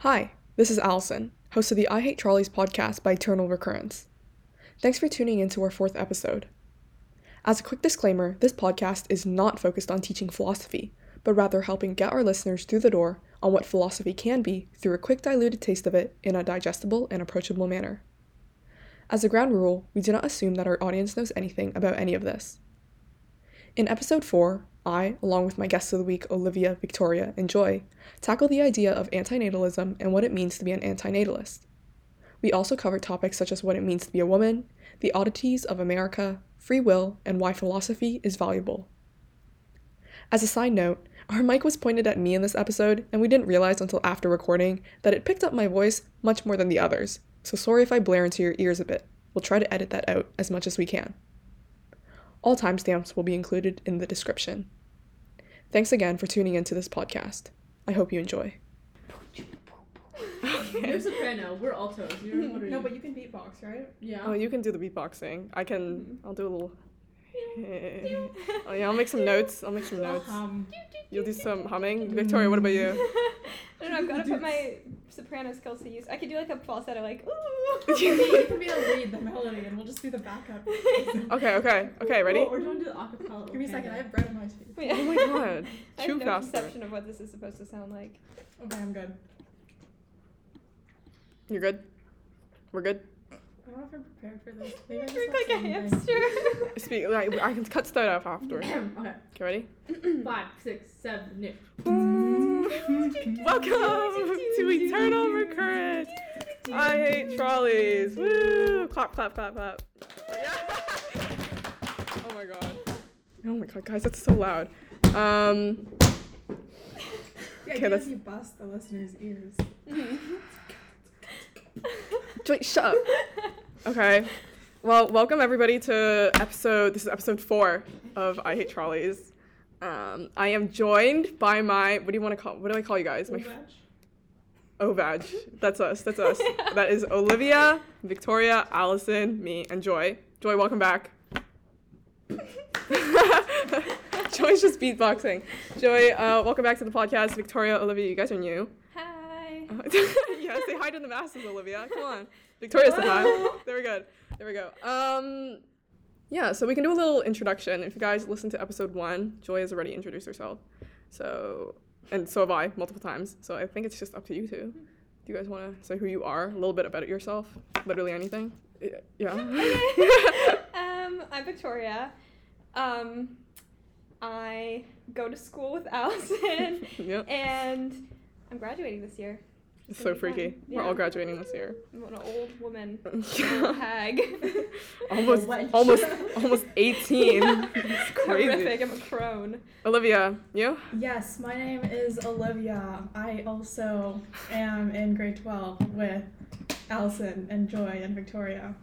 Hi, this is Allison, host of the I Hate Trolleys podcast by Eternal Recurrence. Thanks for tuning in to our fourth episode. As a quick disclaimer, this podcast is not focused on teaching philosophy, but rather helping get our listeners through the door on what philosophy can be through a quick diluted taste of it in a digestible and approachable manner. As a ground rule, we do not assume that our audience knows anything about any of this. In episode 4, I, along with my guests of the week, Olivia, Victoria, and Joy, tackle the idea of antinatalism and what it means to be an antinatalist. We also cover topics such as what it means to be a woman, the oddities of America, free will, and why philosophy is valuable. As a side note, our mic was pointed at me in this episode, and we didn't realize until after recording that it picked up my voice much more than the others, so sorry if I blare into your ears a bit. We'll try to edit that out as much as we can. All timestamps will be included in the description. Thanks again for tuning into this podcast. I hope you enjoy. You're soprano. We're altos. You're, what are you? No, but you can beatbox, right? yeah. Oh, you can do the beatboxing. I can. Mm-hmm. I'll do a little. Oh yeah, I'll make some notes. I'll make some notes. Um, You'll do some humming. Victoria, what about you? I don't know. I've got to put my soprano skills to use. I could do like a falsetto, like ooh. you can be the lead, the melody, and we'll just be the backup. Okay, okay, okay. Ready? Oh, we're doing the acapella. Give me a second. I have bread in my teeth. Wait, Oh my god. I Too have no faster. conception of what this is supposed to sound like. Okay, I'm good. You're good. We're good. I don't know if I'm prepared for this. Maybe I just Drink like a something. hamster. Speak. Like, I can cut stuff off afterwards. okay. Okay, ready? Five, six, seven, eight. Welcome to Eternal Recurrent. I hate trolleys. Woo! Clap, clap, clap, clap. oh my god. Oh my god, guys, that's so loud. Um, Yeah, Okay, okay, that's- you bust the listeners' ears. Joy, shut up. Okay. Well, welcome everybody to episode. This is episode four of I Hate Trolleys. Um, I am joined by my. What do you want to call? What do I call you guys? My Ovag. That's us. That's us. that is Olivia, Victoria, Allison, me, and Joy. Joy, welcome back. Joy's just beatboxing. Joy, uh, welcome back to the podcast. Victoria, Olivia, you guys are new. Yeah, say hi to the masses, Olivia. Come on. Victoria said hi. There we go. There we go. Um, yeah, so we can do a little introduction. If you guys listen to episode one, Joy has already introduced herself. So, and so have I multiple times. So I think it's just up to you two. Do you guys want to say who you are? A little bit about yourself? Literally anything? Yeah. um, I'm Victoria. Um, I go to school with Allison, yep. and I'm graduating this year. It's It's so gonna be fun. freaky. We're all graduating this year. I'm an old woman, hag. almost, almost, almost 18. It's crazy. Horrific. I'm a crone. Olivia, you? Yes, my name is Olivia. I also am in grade 12 with Allison and Joy and Victoria.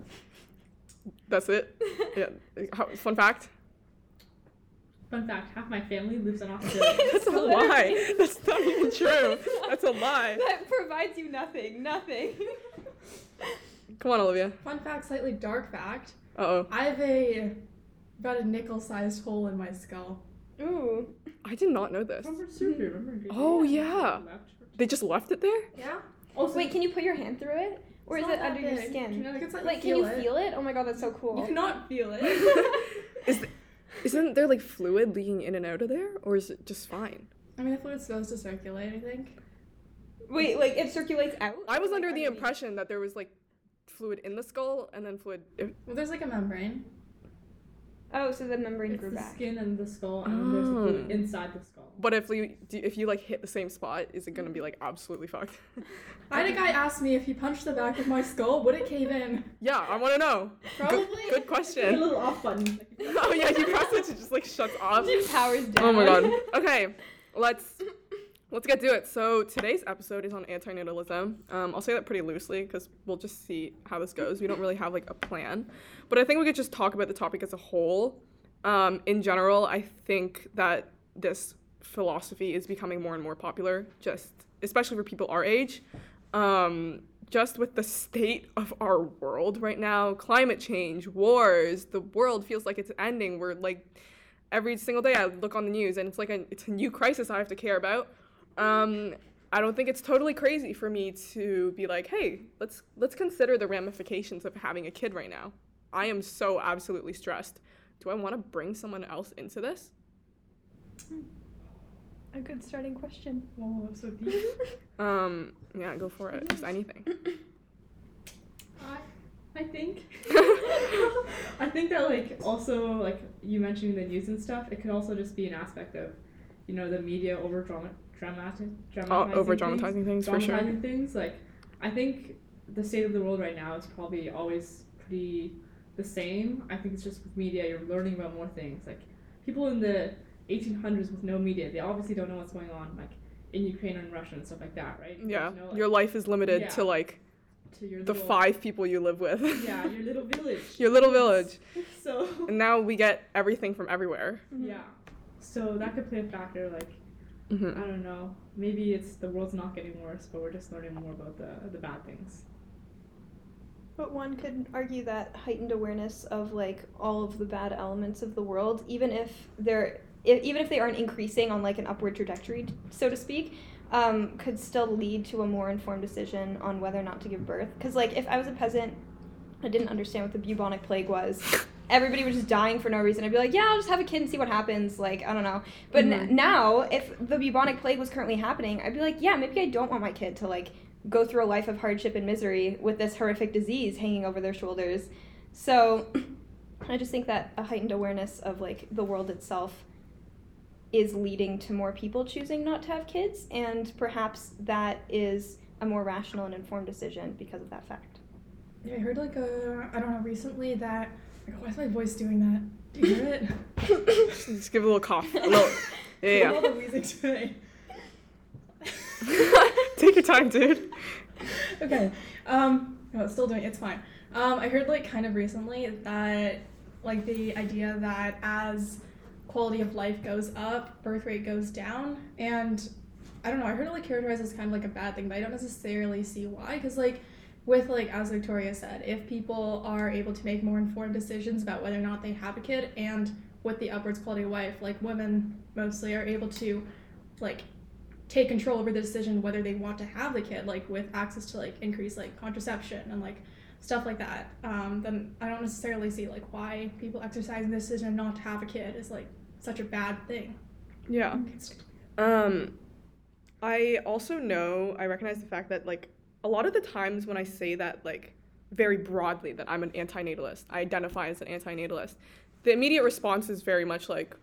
That's it? Yeah. How, fun fact? Fun fact: half my family lives in Australia. That's a lie. That's not even true. That's a lie. That provides you nothing. Nothing. Come on, Olivia. Fun fact, slightly dark fact. Uh oh. I have a about a nickel-sized hole in my skull. Ooh. I did not know this. Remember surgery? Remember? in grade Oh, eight? yeah. They just left it there? Yeah. Also, Wait, can you put your hand through it, or is it that under your big. skin? You can, like, Like, can feel you it. feel it? Oh my god, that's so cool. You cannot feel it. Is th- isn't there like fluid leaking in and out of there, or is it just fine? I mean, the fluid's supposed to circulate, I think. Wait, like it circulates out? I was Like, under the underneath? impression that there was like fluid in the skull and then fluid. Well, there's like a membrane. Oh, so the membrane it's grew the back. skin and the skull, and then there's oh. fluid Oh. inside the skull. But if you if you like hit the same spot, is it gonna be like absolutely fucked? I had a guy ask me if he punched the back of my skull, would it cave in? yeah, I want to know. Probably. Good, good a little off button. oh yeah, you press it, it just like shuts off. Powers down. Oh my god. Okay, let's let's get to it. So today's episode is on antinatalism. Um, I'll say that pretty loosely because we'll just see how this goes. We don't really have like a plan, but I think we could just talk about the topic as a whole. Um, in general, I think that this philosophy is becoming more and more popular, just especially for people our age. Um, just with the state of our world right now, climate change, wars, the world feels like it's ending. We're like every single day I look on the news and it's like a it's a new crisis I have to care about. Um, I don't think it's totally crazy for me to be like, hey, let's let's consider the ramifications of having a kid right now. I am so absolutely stressed. Do I want to bring someone else into this? A good starting question. Oh, so deep. Um, yeah, go for it. Just anything. I, I think. I think that like also like you mentioning the news and stuff, it could also just be an aspect of, you know, the media over drama, dramatic, Oh, dramatizing over things, dramatizing things for sure. dramatizing things. Like, I think the state of the world right now is probably always pretty the same. I think it's just with media, you're learning about more things. Like, people in the 1800s with no media, they obviously don't know what's going on, like in Ukraine and Russia and stuff like that, right? Yeah, You know, like, your life is limited Yeah. to like to your the little, five people you live with. Yeah, your little village. your little village. So And now we get everything from everywhere. yeah, so that could play a factor. Like hmm I don't know, maybe it's the world's not getting worse, but we're just learning more about the the bad things. But one could argue that heightened awareness of like all of the bad elements of the world, even if they're i even if they aren't increasing on like an upward trajectory, so to speak, um, could still lead to a more informed decision on whether or not to give birth. Because like if I was a peasant, I didn't understand what the bubonic plague was. Everybody was just dying for no reason. I'd be like, yeah, I'll just have a kid and see what happens. Like, I don't know. But n- Mhm. now, if the bubonic plague was currently happening, I'd be like, yeah, maybe I don't want my kid to like go through a life of hardship and misery with this horrific disease hanging over their shoulders. So I just think that a heightened awareness of like the world itself is leading to more people choosing not to have kids and perhaps that is a more rational and informed decision because of that fact. Yeah, I heard like a I don't know recently that like, why is my voice doing that? Do you hear it? Just give a little cough. A little, yeah, All the music today. Take your time, dude. okay. Um, no, it's still doing. It's fine. Um, I heard like kind of recently that like the idea that as quality of life goes up, birth rate goes down, and I don't know. I heard it like characterized as kind of like a bad thing, but I don't necessarily see why. Because like with like as Victoria said, if people are able to make more informed decisions about whether or not they have a kid, and with the upwards quality of life, like women mostly are able to like take control over the decision whether they want to have the kid, like with access to like increased like contraception and like stuff like that. Um, then I don't necessarily see like why people exercising the decision not to have a kid is like such a bad thing. Yeah. Um, I also know, I recognize the fact that, like, a lot of the times when I say that, like, very broadly, that I'm an antinatalist, I identify as an antinatalist, the immediate response is very much like,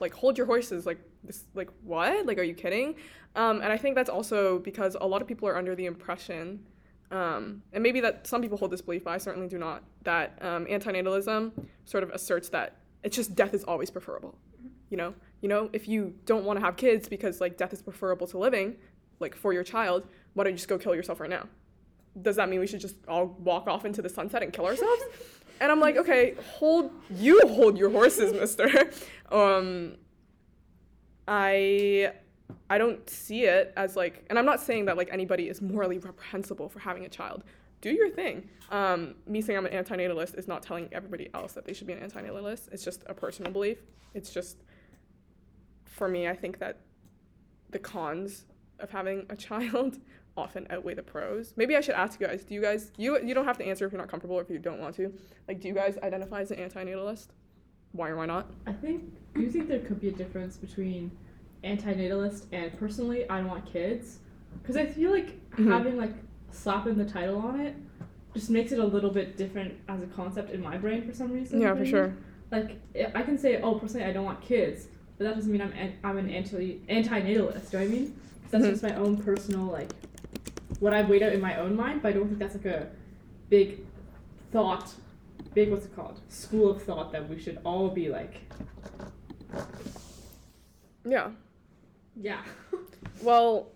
like, hold your horses, like, this, like, what? Like, are you kidding? Um, and I think that's also because a lot of people are under the impression, um, and maybe that some people hold this belief, but I certainly do not, that um, antinatalism sort of asserts that it's just death is always preferable. You know, you know, if you don't want to have kids because like death is preferable to living, like for your child, why don't you just go kill yourself right now? Does that mean we should just all walk off into the sunset and kill ourselves? and I'm like, okay, hold you hold your horses, mister. Um I I don't see it as like and I'm not saying that like anybody is morally reprehensible for having a child. Do your thing. Um, me saying I'm an antinatalist is not telling everybody else that they should be an antinatalist. It's just a personal belief. It's just for me, I think that the cons of having a child often outweigh the pros. Maybe I should ask you guys, do you guys you you don't have to answer if you're not comfortable or if you don't want to. Like do you guys identify as an antinatalist? Why or why not? I think. Do you think there could be a difference between antinatalist and personally I don't want kids? Because I feel like Mhm. having like slapping the title on it just makes it a little bit different as a concept in my brain for some reason. Yeah, for sure. Like I can say, oh, personally I don't want kids, but that doesn't mean I'm an, I'm an anti antinatalist. Do you know I mean? that's Mhm. just my own personal like what I've weighed out in my own mind, but I don't think that's like a big thought, big what's it called, school of thought that we should all be like, Yeah. Yeah. Well,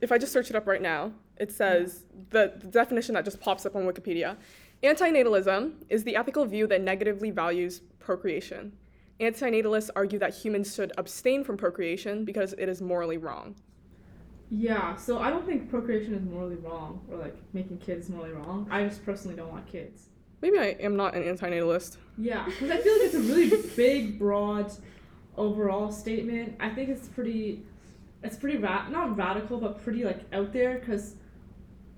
if I just search it up right now, it says the, the definition that just pops up on Wikipedia. Antinatalism is the ethical view that negatively values procreation. Antinatalists argue that humans should abstain from procreation because it is morally wrong. Yeah, so I don't think procreation is morally wrong or like making kids morally wrong. I just personally don't want kids. Maybe I am not an antinatalist. Yeah, because I feel like it's a really big, broad, overall statement. I think it's pretty. it's pretty ra- not radical, but pretty like out there because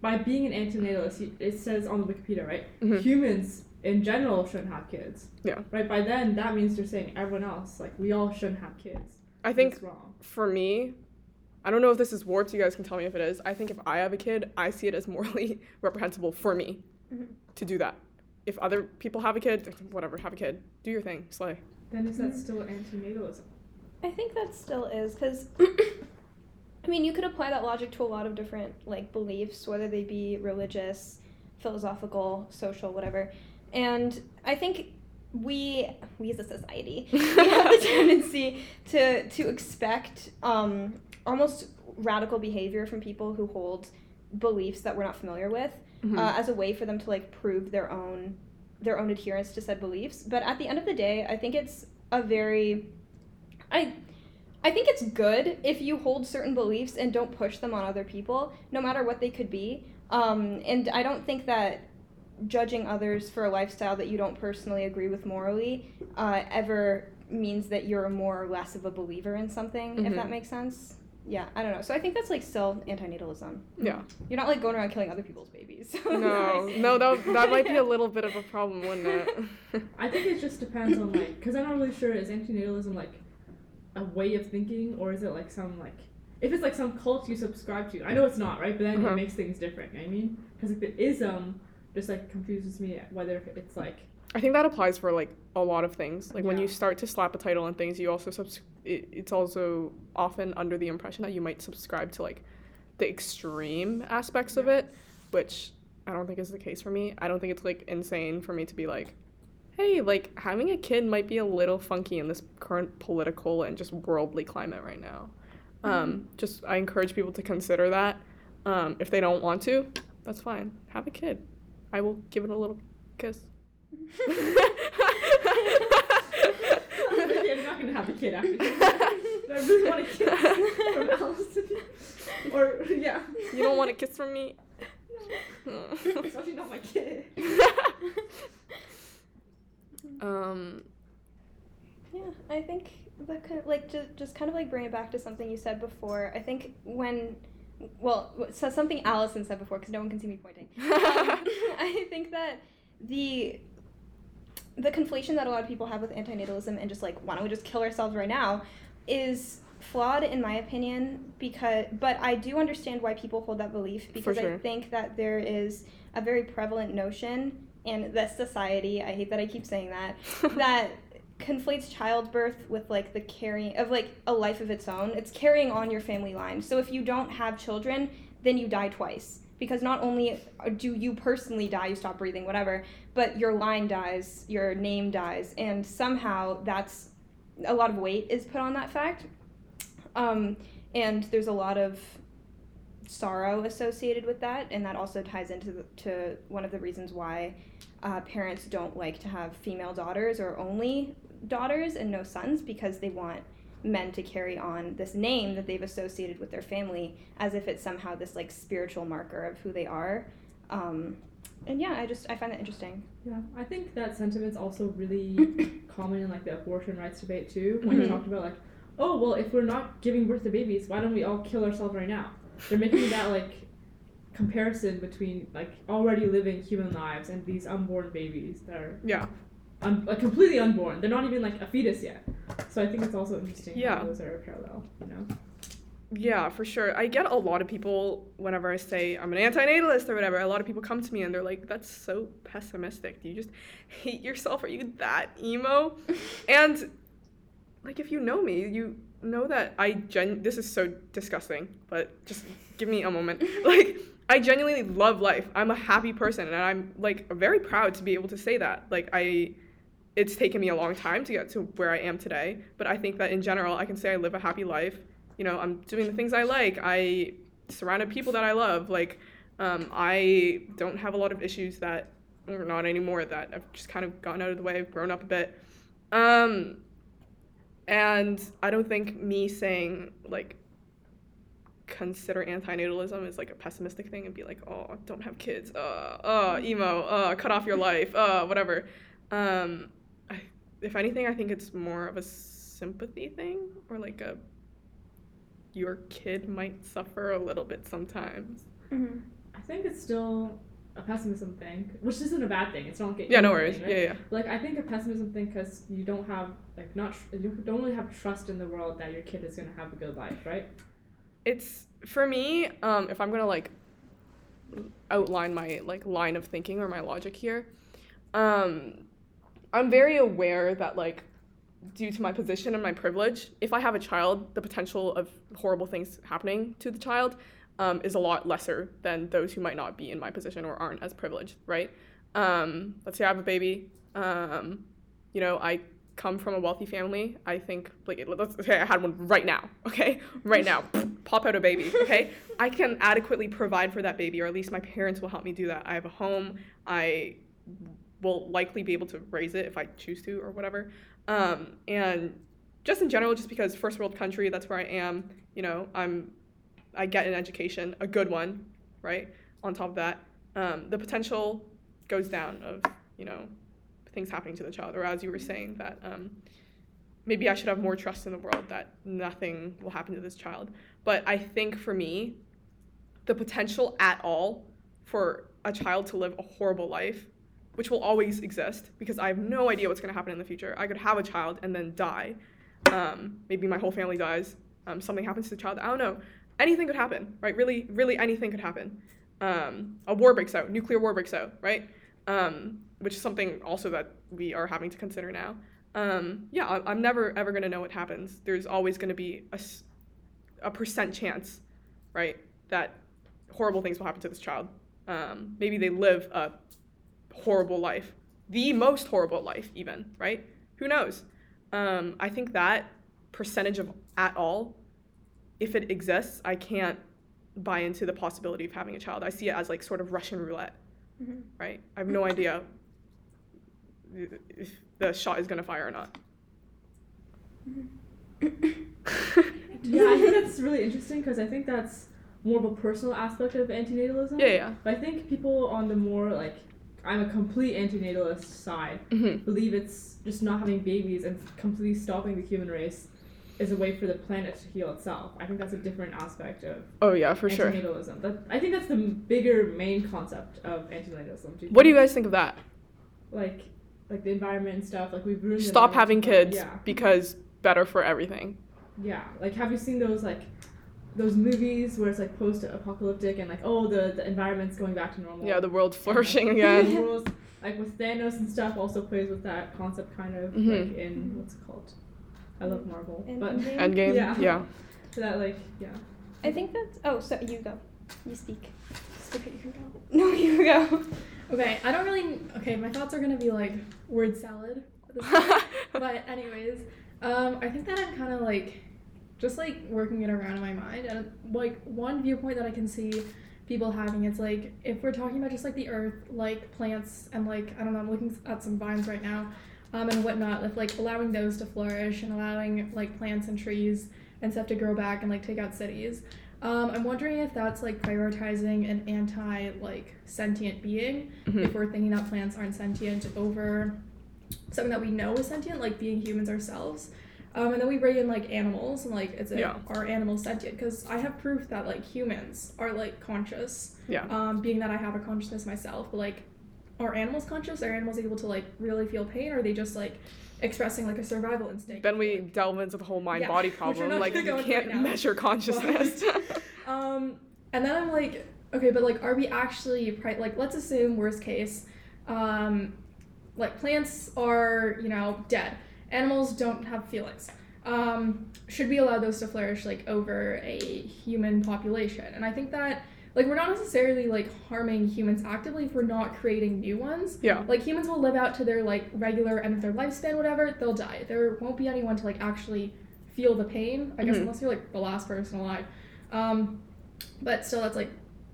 by being an antinatalist, it says on the Wikipedia, right? Mhm. Humans in general shouldn't have kids. Yeah. Right. By then, that means you're saying everyone else, like we all shouldn't have kids. I think for me, I don't know if this is warped. You guys can tell me if it is. I think if I have a kid, I see it as morally reprehensible for me Mhm. to do that. If other people have a kid, whatever, have a kid, do your thing, slay. Then is that Mhm. still antinatalism? I think that still is because I mean you could apply that logic to a lot of different like beliefs, whether they be religious, philosophical, social, whatever. And I think we we as a society we have the tendency to to expect um, almost radical behavior from people who hold beliefs that we're not familiar with Mhm. uh, as a way for them to like prove their own their own adherence to said beliefs. But at the end of the day, I think it's a very I I think it's good if you hold certain beliefs and don't push them on other people, no matter what they could be. Um, and I don't think that judging others for a lifestyle that you don't personally agree with morally uh, ever means that you're more or less of a believer in something, if Mhm. that makes sense. Yeah, I don't know. So I think that's like still antinatalism. Yeah. You're not like going around killing other people's babies. No, no, that, that might be a little bit of a problem, wouldn't it? I think it just depends on like, because I'm not really sure is antinatalism like a way of thinking or is it like some like if it's like some cult you subscribe to. I know it's not right, but then Uh-huh. it makes things different. You know what I mean, because like the ism just like confuses me whether it's like I think that applies for like a lot of things. Like when you start to slap a title on things, you also subs- it, it's also often under the impression that you might subscribe to like the extreme aspects of it, which I don't think is the case for me. I don't think it's like insane for me to be like, hey, like having a kid might be a little funky in this current political and just worldly climate right now. Um, just I encourage people to consider that. Um, if they don't want to, that's fine. Have a kid. I will give it a little kiss. Maybe I'm not gonna have a kid after this. I really want a kid from Allison. Or yeah. You don't want a kiss from me? Especially not my kid. um, Yeah, I think that kind of like just just kind of like bring it back to something you said before. I think when, well, so something Allison said before because no one can see me pointing. Um, I think that the the conflation that a lot of people have with antinatalism and just like why don't we just kill ourselves right now is flawed in my opinion because but I do understand why people hold that belief because sure. I think that there is a very prevalent notion in this society I hate that I keep saying that that conflates childbirth with like the carrying of like a life of its own. It's carrying on your family line. So if you don't have children, then you die twice. Because not only do you personally die, you stop breathing, whatever, but your line dies, your name dies, and somehow that's a lot of weight is put on that fact. Um, and there's a lot of sorrow associated with that, and that also ties into the, to one of the reasons why uh, parents don't like to have female daughters or only daughters and no sons because they want men to carry on this name that they've associated with their family as if it's somehow this like spiritual marker of who they are. Um, and yeah, I just I find that interesting. Yeah, I think that sentiment's also really common in like the abortion rights debate too. When you Mhm. talked about like, oh well, if we're not giving birth to babies, why don't we all kill ourselves right now? They're making that like comparison between like already living human lives and these unborn babies that are yeah. Un- like completely unborn. They're not even like a fetus yet. So I think it's also interesting Yeah. how those are a parallel. You know. Yeah, for sure. I get a lot of people whenever I say I'm an antinatalist or whatever. A lot of people come to me and they're like, "That's so pessimistic. Do you just hate yourself? Are you that emo?" and like, if you know me, you know that I gen. This is so disgusting, but just give me a moment. Like, I genuinely love life. I'm a happy person, and I'm like very proud to be able to say that. Like, I. It's taken me a long time to get to where I am today, but I think that in general, I can say I live a happy life. You know i'm doing the things i like. I surrounded people that i love. Like um, i don't have a lot of issues that or not anymore that i've just kind of gotten out of the way i've grown up a bit. Um, and i don't think me saying like consider antinatalism is like a pessimistic thing and be like oh don't have kids. Uh uh emo. Uh cut off your life. Uh whatever. Um if anything i think it's more of a sympathy thing or like a your kid might suffer a little bit sometimes. Mhm. I think it's still a pessimism thing, which isn't a bad thing. It's not getting Yeah, no worries. Yeah, yeah. Like I think a pessimism thing because you don't have like not tr- you don't really have trust in the world that your kid is gonna have a good life, right? It's for me, um, if I'm gonna like outline my like line of thinking or my logic here, um, I'm very aware that like due to my position and my privilege, if I have a child, the potential of horrible things happening to the child um, is a lot lesser than those who might not be in my position or aren't as privileged, right? Um, let's say I have a baby. Um, you know, I come from a wealthy family. I think, like, let's say I had one right now, okay? Right now, pop out a baby, okay? I can adequately provide for that baby, or at least my parents will help me do that. I have a home. I will likely be able to raise it if I choose to, or whatever. Um, and just in general, just because first world country, that's where I am. You know, I'm, I get an education, a good one, right? On top of that, um, the potential goes down of you know things happening to the child, or as you were saying that um, maybe I should have more trust in the world that nothing will happen to this child. But I think for me, the potential at all for a child to live a horrible life which will always exist because I have no idea what's going to happen in the future. I could have a child and then die. Um, maybe my whole family dies. Um, something happens to the child. I don't know. Anything could happen, right? Really, really anything could happen. Um, a war breaks out, nuclear war breaks out, right? Um, which is something also that we are having to consider now. Um, yeah, I- I'm never ever going to know what happens. There's always going to be a percent chance, right, that horrible things will happen to this child. Um, maybe they live a horrible life, the most horrible life, even, right? Who knows? Um, I think that percentage of at all, if it exists, I can't buy into the possibility of having a child. I see it as like sort of Russian roulette, Mhm. right? I have no idea if the shot is gonna fire or not. Yeah, I think that's really interesting because I think that's more of a personal aspect of antinatalism. yeah, yeah. But I think people on the more like I'm a complete antinatalist side hmm believe it's just not having babies and completely stopping the human race is a way for the planet to heal itself. I think that's a different aspect of Oh yeah, for sure. antinatalism. That I think that's the bigger main concept of antinatalism. What do you guys think of that? like like the environment and stuff? Like we've ruined Stop having kids Yeah. because better for everything. Yeah, like have you seen those like those movies where it's like post-apocalyptic and like oh the the environment's going back to normal. Yeah, the world's flourishing The again. world's- like with Thanos and stuff also plays with that concept kind of Mhm. like in what's it called? I love Marvel, In but Endgame? Endgame. Yeah. yeah. that like yeah. I think that's. Oh, so you go. You speak. Okay, you can go. No, you go. Okay, I don't really. Okay, my thoughts are gonna be like word salad. at this point. but anyways, um, I think that I'm kind of like, just like working it around in my mind, and like one viewpoint that I can see people having, it's like if we're talking about just like the earth, like plants, and like I don't know, I'm looking at some vines right now, um, and whatnot, if like allowing those to flourish and allowing like plants and trees and stuff to grow back and like take out cities. Um, I'm wondering if that's like prioritizing an anti like sentient being Mhm. if we're thinking that plants aren't sentient over something that we know is sentient, like being humans ourselves. Um, and then we bring in like animals and like is it Yeah. are animals sentient? Because I have proof that like humans are like conscious. Yeah. Um, being that I have a consciousness myself, but like are animals conscious? Are animals able to like really feel pain? Or are they just like expressing like a survival instinct? Then we delve into the whole mind Yeah, body problem. Like you can't right measure consciousness. Um, and then I'm like, okay, but like, are we actually pri- like? Let's assume worst case, um, like plants are you know dead. Animals don't have feelings. Um, should we allow those to flourish like over a human population? And I think that like we're not necessarily like harming humans actively if we're not creating new ones. yeah. Like humans will live out to their like regular end of their lifespan, whatever. They'll die. There won't be anyone to like actually feel the pain. I guess Mhm. unless you're like the last person alive. Um, but still, that's like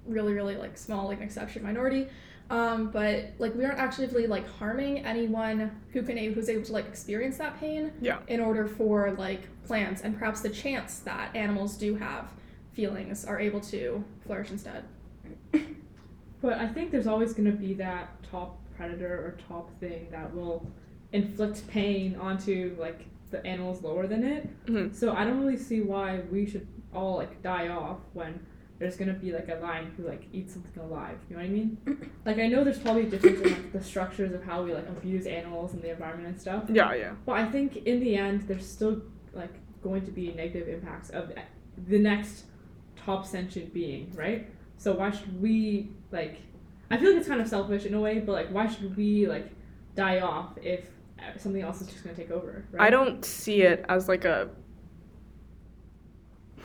really, really like small, like an exception minority. Um, but like we aren't actively like harming anyone who can who's able to like experience that pain. Yeah. In order for like plants and perhaps the chance that animals do have feelings are able to flourish instead. But I think there's always going to be that top predator or top thing that will inflict pain onto like the animals lower than it. Mhm. So I don't really see why we should all like die off when there's gonna be like a lion who like eats something alive. You know what I mean? like I know there's probably a difference in like the structures of how we like abuse animals and the environment and stuff. Yeah, yeah. But I think in the end, there's still like going to be negative impacts of the next top sentient being, right? So why should we like? I feel like it's kind of selfish in a way, but like, why should we like die off if uh, something else is just gonna take over? Right? I don't see it as like a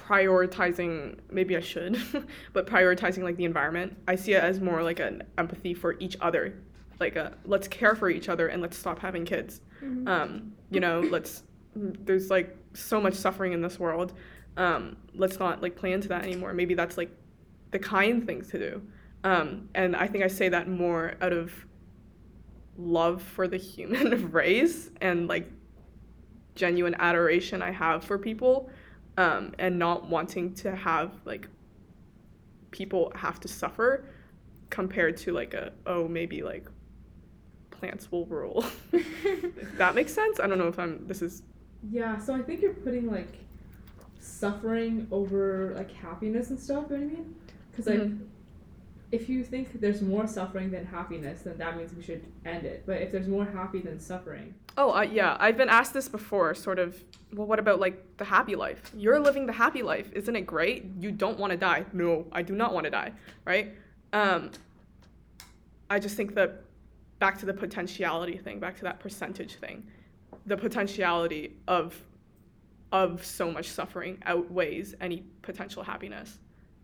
prioritizing maybe I should, but prioritizing like the environment. I see it as more like an empathy for each other. Like a let's care for each other and let's stop having kids. Mm-hmm. Um, you know, let's there's like so much suffering in this world. Um, let's not like play into that anymore. Maybe that's like the kind things to do. Um, and I think I say that more out of love for the human race and like genuine adoration I have for people um, and not wanting to have like people have to suffer compared to like a oh maybe like plants will rule that makes sense i don't know if i'm this is Yeah, so I think you're putting like suffering over like happiness and stuff. You know what I mean? Because like, Mhm. If you think there's more suffering than happiness, then that means we should end it. But if there's more happy than suffering, oh uh, yeah i've been asked this before sort of well what about like the happy life? You're living the happy life. Isn't it great? You don't want to die. No i do not want to die right? Um i just think that back to the potentiality thing back to that percentage thing the potentiality of of so much suffering outweighs any potential happiness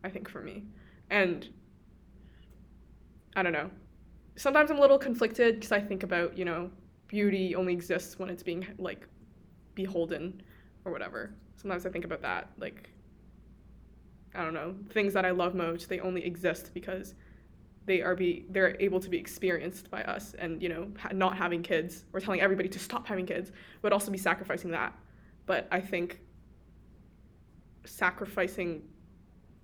i think for me. And i don't know. Sometimes i'm a little conflicted because i think about you know beauty only exists when it's being like beholden or whatever. Sometimes i think about that like i don't know things that i love most they only exist because they are be they're able to be experienced by us and you know ha- not having kids or telling everybody to stop having kids would also be sacrificing that. But i think sacrificing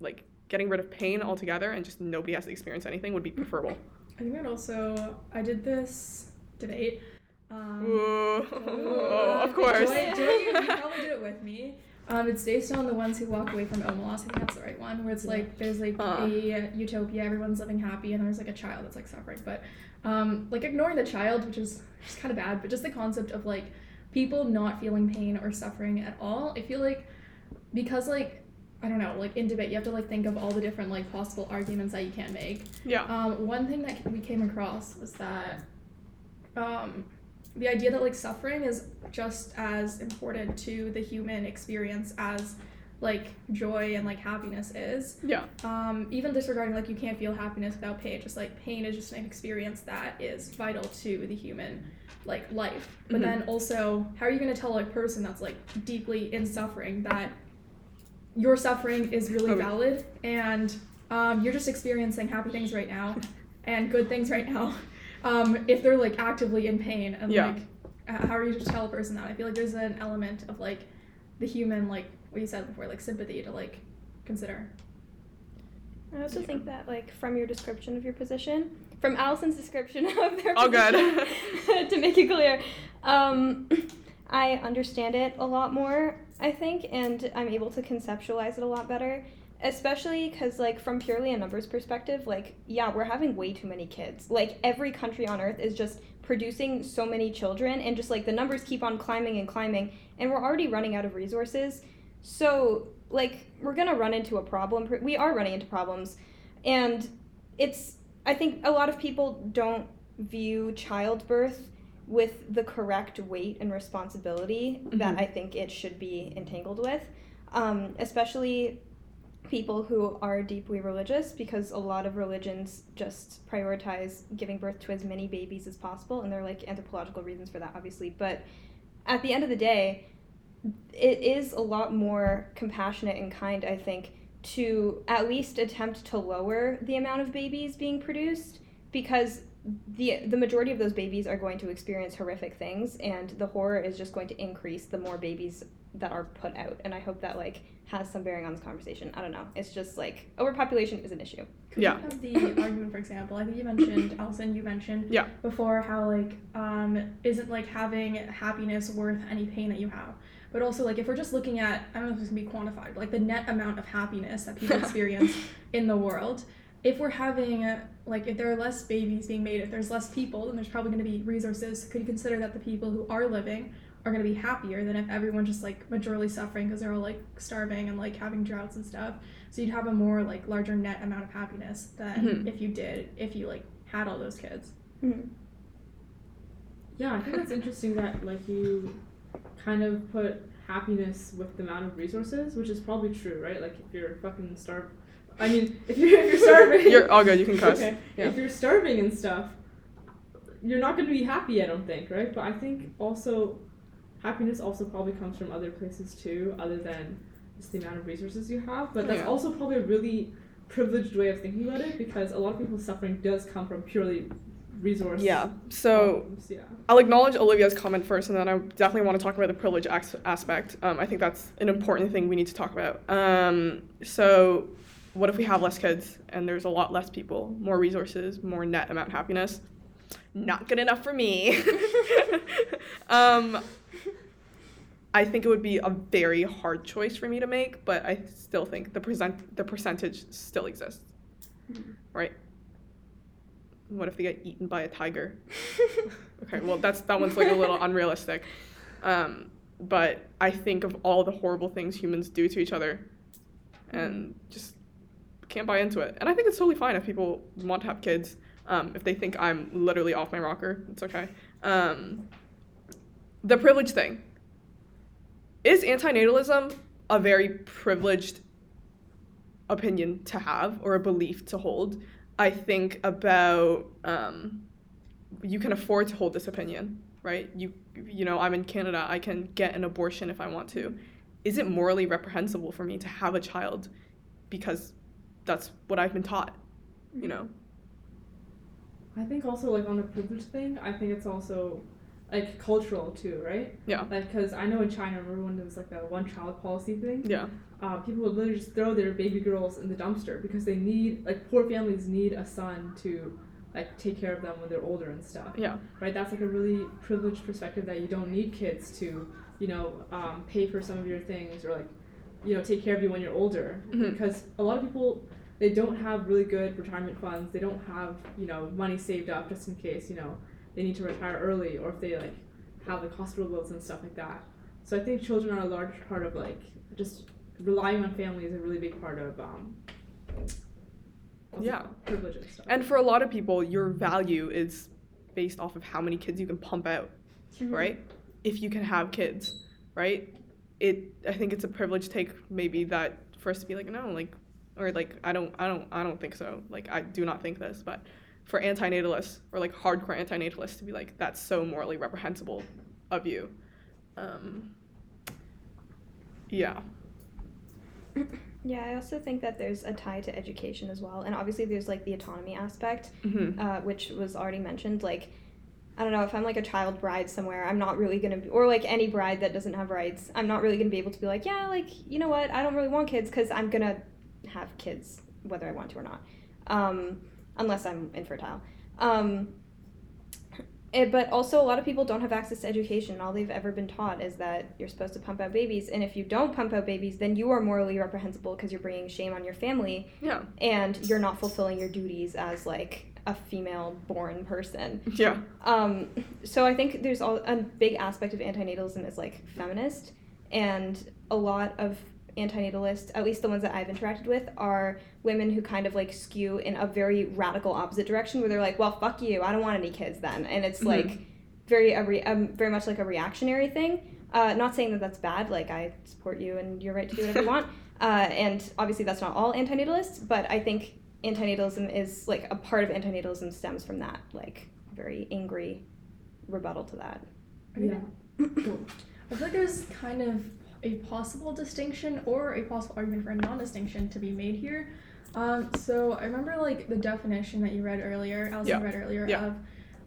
like getting rid of pain altogether and just nobody has to experience anything would be preferable I think I'd also I did this debate. Um, Ooh, of course Joy, Joy, you, you probably did it with me. Um, it's based on the ones who walk away from Omelas. I think that's the right one. Where it's like there's like Uh. a utopia, everyone's living happy, and there's like a child that's like suffering. But um, like ignoring the child, which is just kind of bad, but just the concept of like people not feeling pain or suffering at all. I feel like because like I don't know, like in debate, you have to like think of all the different like possible arguments that you can make. yeah Um, one thing that we came across was that um, the idea that like suffering is just as important to the human experience as like joy and like happiness is. yeah Um, even disregarding like you can't feel happiness without pain, just like pain is just an experience that is vital to the human like life. But Mhm. then also, how are you gonna tell a person that's like deeply in suffering that your suffering is really Okay. valid and um, you're just experiencing happy things right now and good things right now. Um, if they're like actively in pain and Yeah. like how are you to tell a person that? I feel like there's an element of like the human like what you said before, like sympathy to like consider. I also Yeah. think that, like, from your description of your position, from Allison's description of their Oh, good. position, to make it clear, um, I understand it a lot more, I think, and I'm able to conceptualize it a lot better. Especially because, like, from purely a numbers perspective, like, yeah, we're having way too many kids. Like, every country on earth is just producing so many children, and just like the numbers keep on climbing and climbing, and we're already running out of resources. So, like, we're gonna run into a problem. We are running into problems, and it's. I think a lot of people don't view childbirth with the correct weight and responsibility that Mhm. I think it should be entangled with, um, especially people who are deeply religious because a lot of religions just prioritize giving birth to as many babies as possible and there are like anthropological reasons for that obviously but at the end of the day it is a lot more compassionate and kind i think to at least attempt to lower the amount of babies being produced because the the majority of those babies are going to experience horrific things and the horror is just going to increase the more babies that are put out and i hope that like has some bearing on this conversation i don't know it's just like overpopulation is an issue Could Yeah. you have the argument, for example? I think you mentioned, Allison, you mentioned Yeah. before how like um isn't like having happiness worth any pain that you have. but also like if we're just looking at I don't know if this can be quantified, but like the net amount of happiness that people experience in the world. If we're having like if there are less babies being made, if there's less people, then there's probably going to be resources. Could you consider that the people who are living are going to be happier than if everyone's just like majorly suffering because they're all like starving and like having droughts and stuff. So you'd have a more like larger net amount of happiness than Mhm. if you did if you like had all those kids. Mhm. Yeah, I think that's interesting that like you kind of put happiness with the amount of resources, which is probably true, right? Like if you're fucking starved, I mean, if you're if you're starving, You're all good. You can cuss. okay. Yeah. If you're starving and stuff, you're not going to be happy. I don't think, right? But I think also happiness also probably comes from other places too, other than just the amount of resources you have. But that's Yeah. also probably a really privileged way of thinking about it because a lot of people's suffering does come from purely resource. Yeah. So problems, yeah. I'll acknowledge Olivia's comment first, and then I definitely want to talk about the privilege ax- aspect. Um, I think that's an important thing we need to talk about. Um, so, what if we have less kids and there's a lot less people, more resources, more net amount of happiness? Not good enough for me. um, I think it would be a very hard choice for me to make, but I still think the present the percentage still exists, right? What if they get eaten by a tiger? Okay, well that's that one's like a little unrealistic. Um, but I think of all the horrible things humans do to each other and just can't buy into it. And I think it's totally fine if people want to have kids. Um, if they think I'm literally off my rocker, it's okay. Um, the privilege thing. Is antinatalism a very privileged opinion to have or a belief to hold? I think about um, you can afford to hold this opinion, right? You you know, I'm in Canada, I can get an abortion if I want to. Is it morally reprehensible for me to have a child because that's what I've been taught, you know? I think also like on the privilege thing, I think it's also like cultural too, right? Yeah. Like, cause I know in China, remember when there was like a one child policy thing? Yeah. Uh, people would literally just throw their baby girls in the dumpster because they need like poor families need a son to like take care of them when they're older and stuff. Yeah. Right. That's like a really privileged perspective that you don't need kids to, you know, um, pay for some of your things or like, you know, take care of you when you're older. Mhm. Because a lot of people they don't have really good retirement funds. They don't have you know money saved up just in case you know they need to retire early or if they like have like hospital bills and stuff like that. So I think children are a large part of like just relying on family is a really big part of um. Yeah. called? privilege and stuff. And for a lot of people, your value is based off of how many kids you can pump out, right? If you can have kids, right? It I think it's a privilege take maybe that for us to be like, no, like or like I don't I don't I don't think so. Like I do not think this, but for antinatalists or like hardcore antinatalists to be like, that's so morally reprehensible of you. Um, yeah. Yeah, I also think that there's a tie to education as well, and obviously there's like the autonomy aspect, hmm uh, which was already mentioned. Like, I don't know if I'm like a child bride somewhere, I'm not really gonna, be, or like any bride that doesn't have rights, I'm not really gonna be able to be like, yeah, like you know what, I don't really want kids because I'm gonna have kids whether I want to or not, um, unless I'm infertile. Um, it, but also, a lot of people don't have access to education. All they've ever been taught is that you're supposed to pump out babies, and if you don't pump out babies, then you are morally reprehensible because you're bringing shame on your family, Yeah. and you're not fulfilling your duties as like a female-born person. Yeah. Um, so I think there's all, a big aspect of antinatalism is like feminist, and a lot of antinatalists, at least the ones that I've interacted with, are women who kind of like skew in a very radical opposite direction, where they're like, "Well, fuck you, I don't want any kids then," and it's Mhm. like very a re- um, very much like a reactionary thing. Uh, not saying that that's bad. Like I support you and you're right to do whatever you want. Uh, and obviously that's not all antinatalists, but I think antinatalism is like a part of antinatalism stems from that like very angry rebuttal to that. yeah. I feel like there's kind of a possible distinction or a possible argument for a non-distinction to be made here. Um, so I remember like the definition that you read earlier, Allison Yeah. read earlier Yeah. of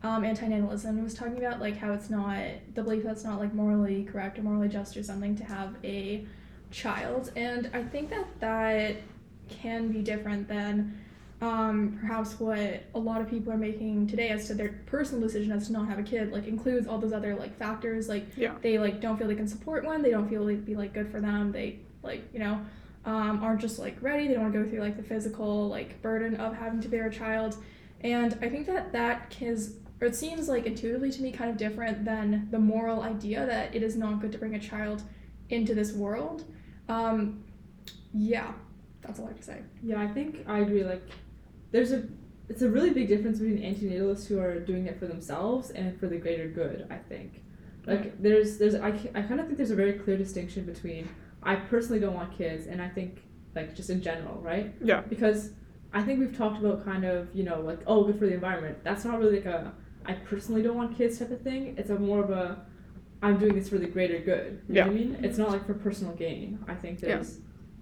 um, antinatalism. Was talking about like how it's not the belief that it's not like morally correct or morally just or something to have a child, and I think that that can be different than um, perhaps what a lot of people are making today as to their personal decision as to not have a kid like includes all those other like factors like Yeah. they like don't feel they can support one they don't feel like be like good for them they like you know um, aren't just like ready they don't want to go through like the physical like burden of having to bear a child and i think that that is or it seems like intuitively to me kind of different than the moral idea that it is not good to bring a child into this world um, yeah that's all i have to say Yeah, I think I agree. Like, there's a it's a really big difference between antinatalists who are doing it for themselves and for the greater good. I think, like, there's there's I, I kind of think there's a very clear distinction between I personally don't want kids and I think like just in general, right? Yeah. Because I think we've talked about kind of you know like oh good for the environment. That's not really like a I personally don't want kids type of thing. It's a more of a I'm doing this for the greater good. You know what I mean? It's not like for personal gain. I think Yeah.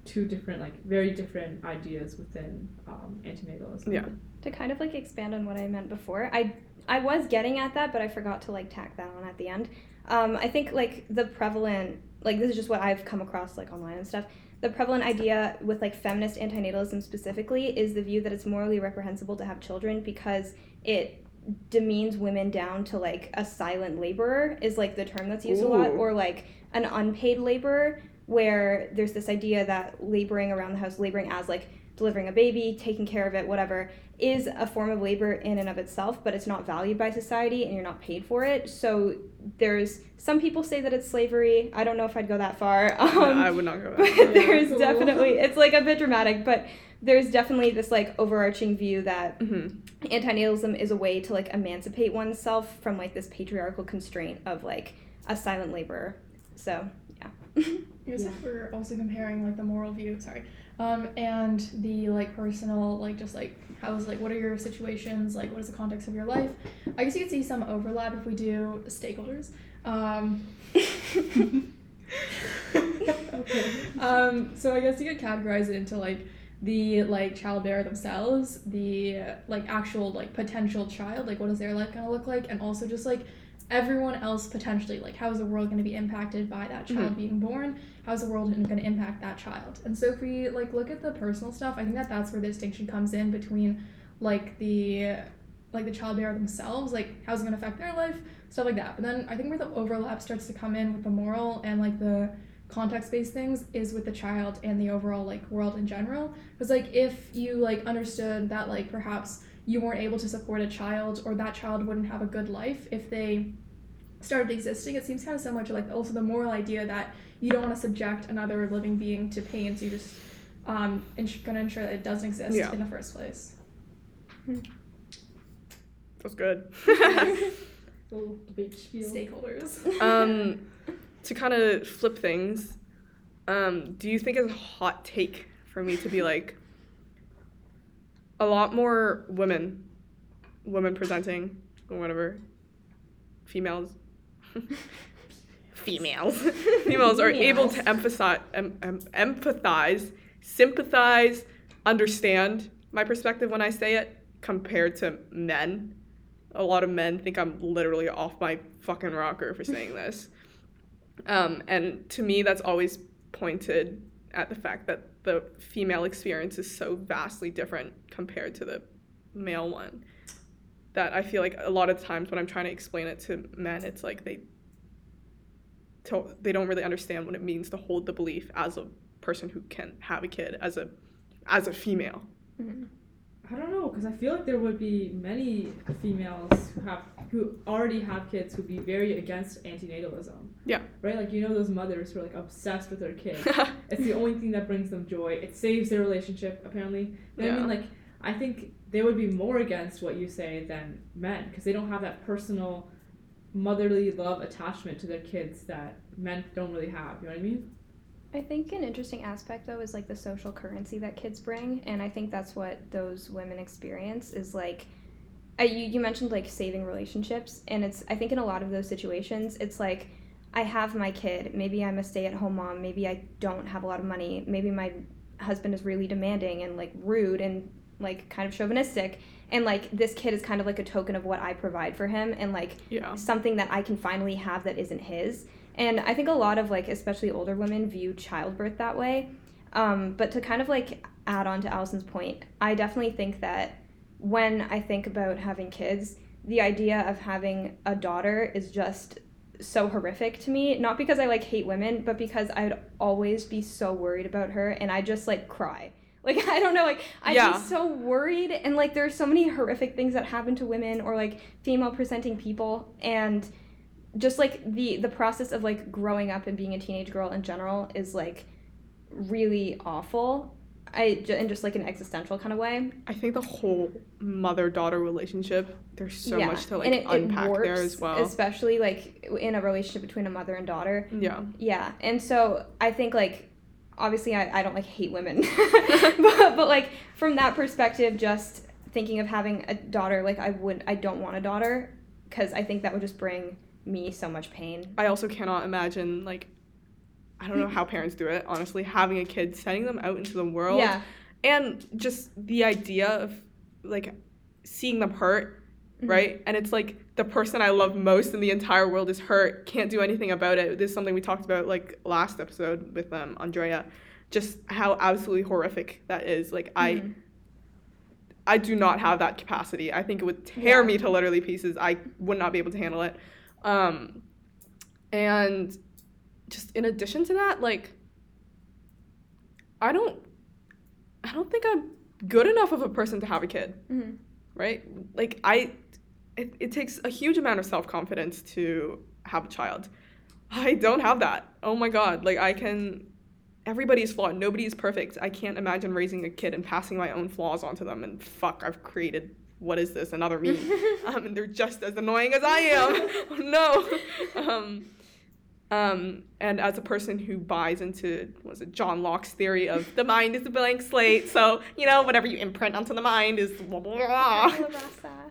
There's two different like very different ideas within um, antinatalism. Yeah. to kind of like expand on what I meant before, I I was getting at that, but I forgot to like tack that on at the end. Um, I think like the prevalent like this is just what I've come across like online and stuff. The prevalent idea with like feminist antinatalism specifically is the view that it's morally reprehensible to have children because it demeans women down to like a silent laborer is like the term that's used a lot or like an unpaid laborer where there's this idea that laboring around the house laboring as like delivering a baby taking care of it whatever is a form of labor in and of itself but it's not valued by society and you're not paid for it so there's some people say that it's slavery i don't know if i'd go that far um, Yeah, I would not go that. far. there's cool. definitely it's like a bit dramatic but there's definitely this like overarching view that Mhm. antinatalism is a way to like emancipate oneself from like this patriarchal constraint of like a silent laborer so yeah Guess Yeah. if we're also comparing like the moral view, sorry, um, and the like personal, like just like how's like what are your situations, like what is the context of your life? I guess you could see some overlap if we do stakeholders. Um, Okay. um, so I guess you could categorize it into like the like child bearer themselves, the like actual like potential child, like what is their life gonna look like, and also just like everyone else potentially, like how is the world gonna be impacted by that child being born? How's the world gonna impact that child? And so if we like look at the personal stuff, I think that that's where the distinction comes in between like the like the child bearer themselves, like how's it gonna affect their life, stuff like that. But then I think where the overlap starts to come in with the moral and like the context based things is with the child and the overall like world in general because like if you like understood that like perhaps you weren't able to support a child or that child wouldn't have a good life if they started existing it seems kind of similar to like also the moral idea that you don't want to subject another living being to pain so you're just um ins- gonna ensure that it doesn't exist Yeah. in the first place That's good. Little debate spiel. stakeholders um, to kind of flip things, um, do you think it's a hot take for me to be like a lot more women, women presenting or whatever, females, females, females are able to emphasize, em- em- empathize, sympathize, understand my perspective when I say it compared to men. A lot of men think I'm literally off my fucking rocker for saying this. Um, and to me, that's always pointed at the fact that the female experience is so vastly different compared to the male one. That I feel like a lot of times when I'm trying to explain it to men, it's like they to, they don't really understand what it means to hold the belief as a person who can have a kid as a as a female. Mm-hmm. I don't know because I feel like there would be many females who have who already have kids who'd be very against antinatalism. Yeah. Right, like you know those mothers who are like obsessed with their kids. it's the only thing that brings them joy. It saves their relationship apparently. Know what I mean? Like I think they would be more against what you say than men because they don't have that personal motherly love attachment to their kids that men don't really have. You know what I mean? I think an interesting aspect though is like the social currency that kids bring, and I think that's what those women experience is like. I, you, you mentioned like saving relationships, and it's I think in a lot of those situations it's like I have my kid, maybe I'm a stay-at-home mom, maybe I don't have a lot of money, maybe my husband is really demanding and like rude and like kind of chauvinistic, and like this kid is kind of like a token of what I provide for him, and like yeah. something that I can finally have that isn't his. And I think a lot of like especially older women view childbirth that way. Um, but to kind of like add on to Allison's point, I definitely think that when I think about having kids, the idea of having a daughter is just so horrific to me. Not because I like hate women, but because I'd always be so worried about her and I just like cry. Like I don't know, like I'm Yeah. be so worried and like there's so many horrific things that happen to women or like female presenting people and just like the the process of like growing up and being a teenage girl in general is like really awful. I in just like an existential kind of way. I think the whole mother daughter relationship, there's so Yeah, much to like and it, unpack it works, there as well. Especially like in a relationship between a mother and daughter. yeah. Yeah, and so I think like obviously I, I don't like hate women, but, but like from that perspective, just thinking of having a daughter, like I would I don't want a daughter because I think that would just bring me so much pain. I also cannot imagine like I don't know how parents do it, honestly, having a kid, sending them out into the world. Yeah, And just the idea of like seeing them hurt, Mhm. right? And it's like the person I love most in the entire world is hurt, can't do anything about it. This is something we talked about like last episode with um Andrea. Just how absolutely horrific that is. Like I Mhm. I do not have that capacity. I think it would tear Yeah. me to literally pieces. I would not be able to handle it. Um, and just in addition to that, like, I don't, I don't think I'm good enough of a person to have a kid, Mhm. right? Like, I, it, it takes a huge amount of self confidence to have a child. I don't have that. Oh my god! Like, I can. Everybody's flawed. Nobody is perfect. I can't imagine raising a kid and passing my own flaws onto them. And fuck, I've created what is this? Another me. um, and they're just as annoying as I am. oh no. Um, um, and as a person who buys into was it John Locke's theory of the mind is a blank slate, so you know whatever you imprint onto the mind is blah blah blah.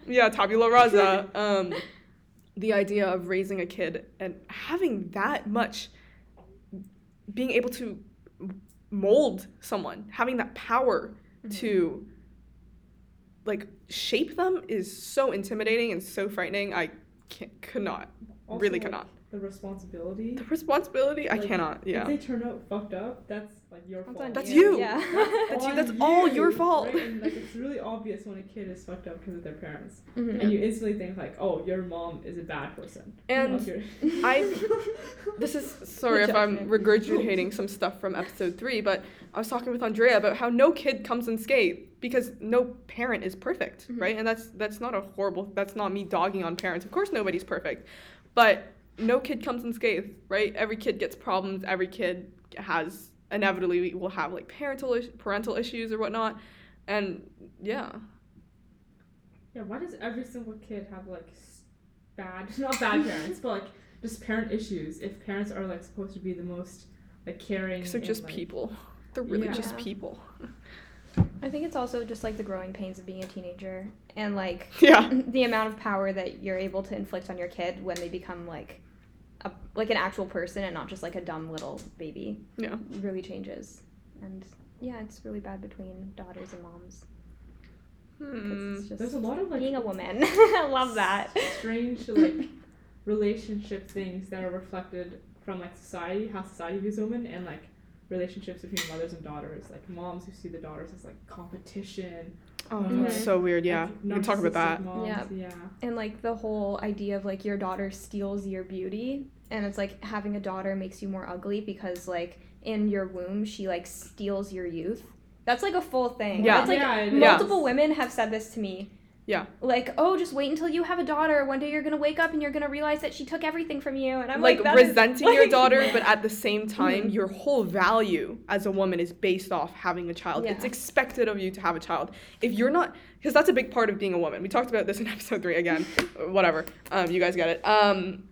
Yeah, tabula rasa. Um, the idea of raising a kid and having that much, being able to mold someone, having that power to like shape them is so intimidating and so frightening. I can't, could not, Also, really could not. The responsibility. The responsibility, I cannot. Yeah, If they turn out fucked up, that's like your That's fault. That's you. you. Yeah. That's you- on that's all your fault. Right? And like it's really obvious when a kid is fucked up because of their parents, Mhm. and you instantly think like, oh, your mom is a bad person. And I this is sorry if I'm Judgment. regurgitating some stuff from episode three, but I was talking with Andrea about how no kid comes unscathed because no parent is perfect, Mhm. right? And that's that's not a horrible. That's not me dogging on parents. Of course, nobody's perfect, but no kid comes unscathed, right? Every kid gets problems. Every kid has inevitably will have like parental is- parental issues or whatnot, and yeah, Yeah, why does every single kid have like bad, not bad parents, but like just parent issues? If parents are like supposed to be the most like caring, they're and, just like- people. They're really Yeah. just people. I think it's also just like the growing pains of being a teenager and like Yeah. the amount of power that you're able to inflict on your kid when they become like a like an actual person and not just like a dumb little baby Yeah. really changes. And yeah, it's really bad between daughters and moms. Hmm. There's a lot of like being a woman. I love that. strange like relationship things that are reflected from like society, how society views women, and like relationships between mothers and daughters. Like moms who see the daughters as like competition. Oh, Mhm. that's so weird. Yeah, like, we can talk about that. Moms, Yeah. yeah. And like the whole idea of like your daughter steals your beauty and it's like having a daughter makes you more ugly because like in your womb she like steals your youth. That's like a full thing. Yeah. It's like Yeah, multiple is. women have said this to me. Yeah. Like, oh, just wait until you have a daughter. One day you're gonna wake up and you're gonna realize that she took everything from you. And I'm like, like, that is- resenting your like- daughter, but at the same time, Mhm. your whole value as a woman is based off having a child. It's expected of you to have a child. If you're not, because that's a big part of being a woman. We talked about this in episode three again. Whatever. Um, you guys get it. Um,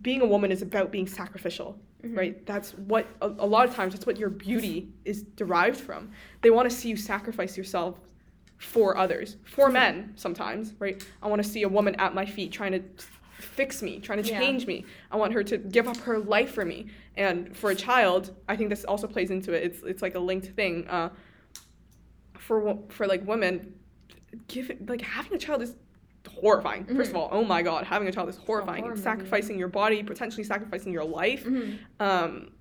being a woman is about being sacrificial. Mhm. Right, that's what a, a lot of times that's what your beauty is derived from. They want to see you sacrifice yourself for others, for men sometimes, right? I want to see a woman at my feet trying to fix me, trying to Yeah. change me. I want her to give up her life for me. And for a child, I think this also plays into it. It's it's like a linked thing. Uh, for for like women, give it, like having a child is horrifying. First of Mhm. all, oh my god, having a child is horrifying. It's movie. sacrificing your body, potentially sacrificing your life. Mhm. Um,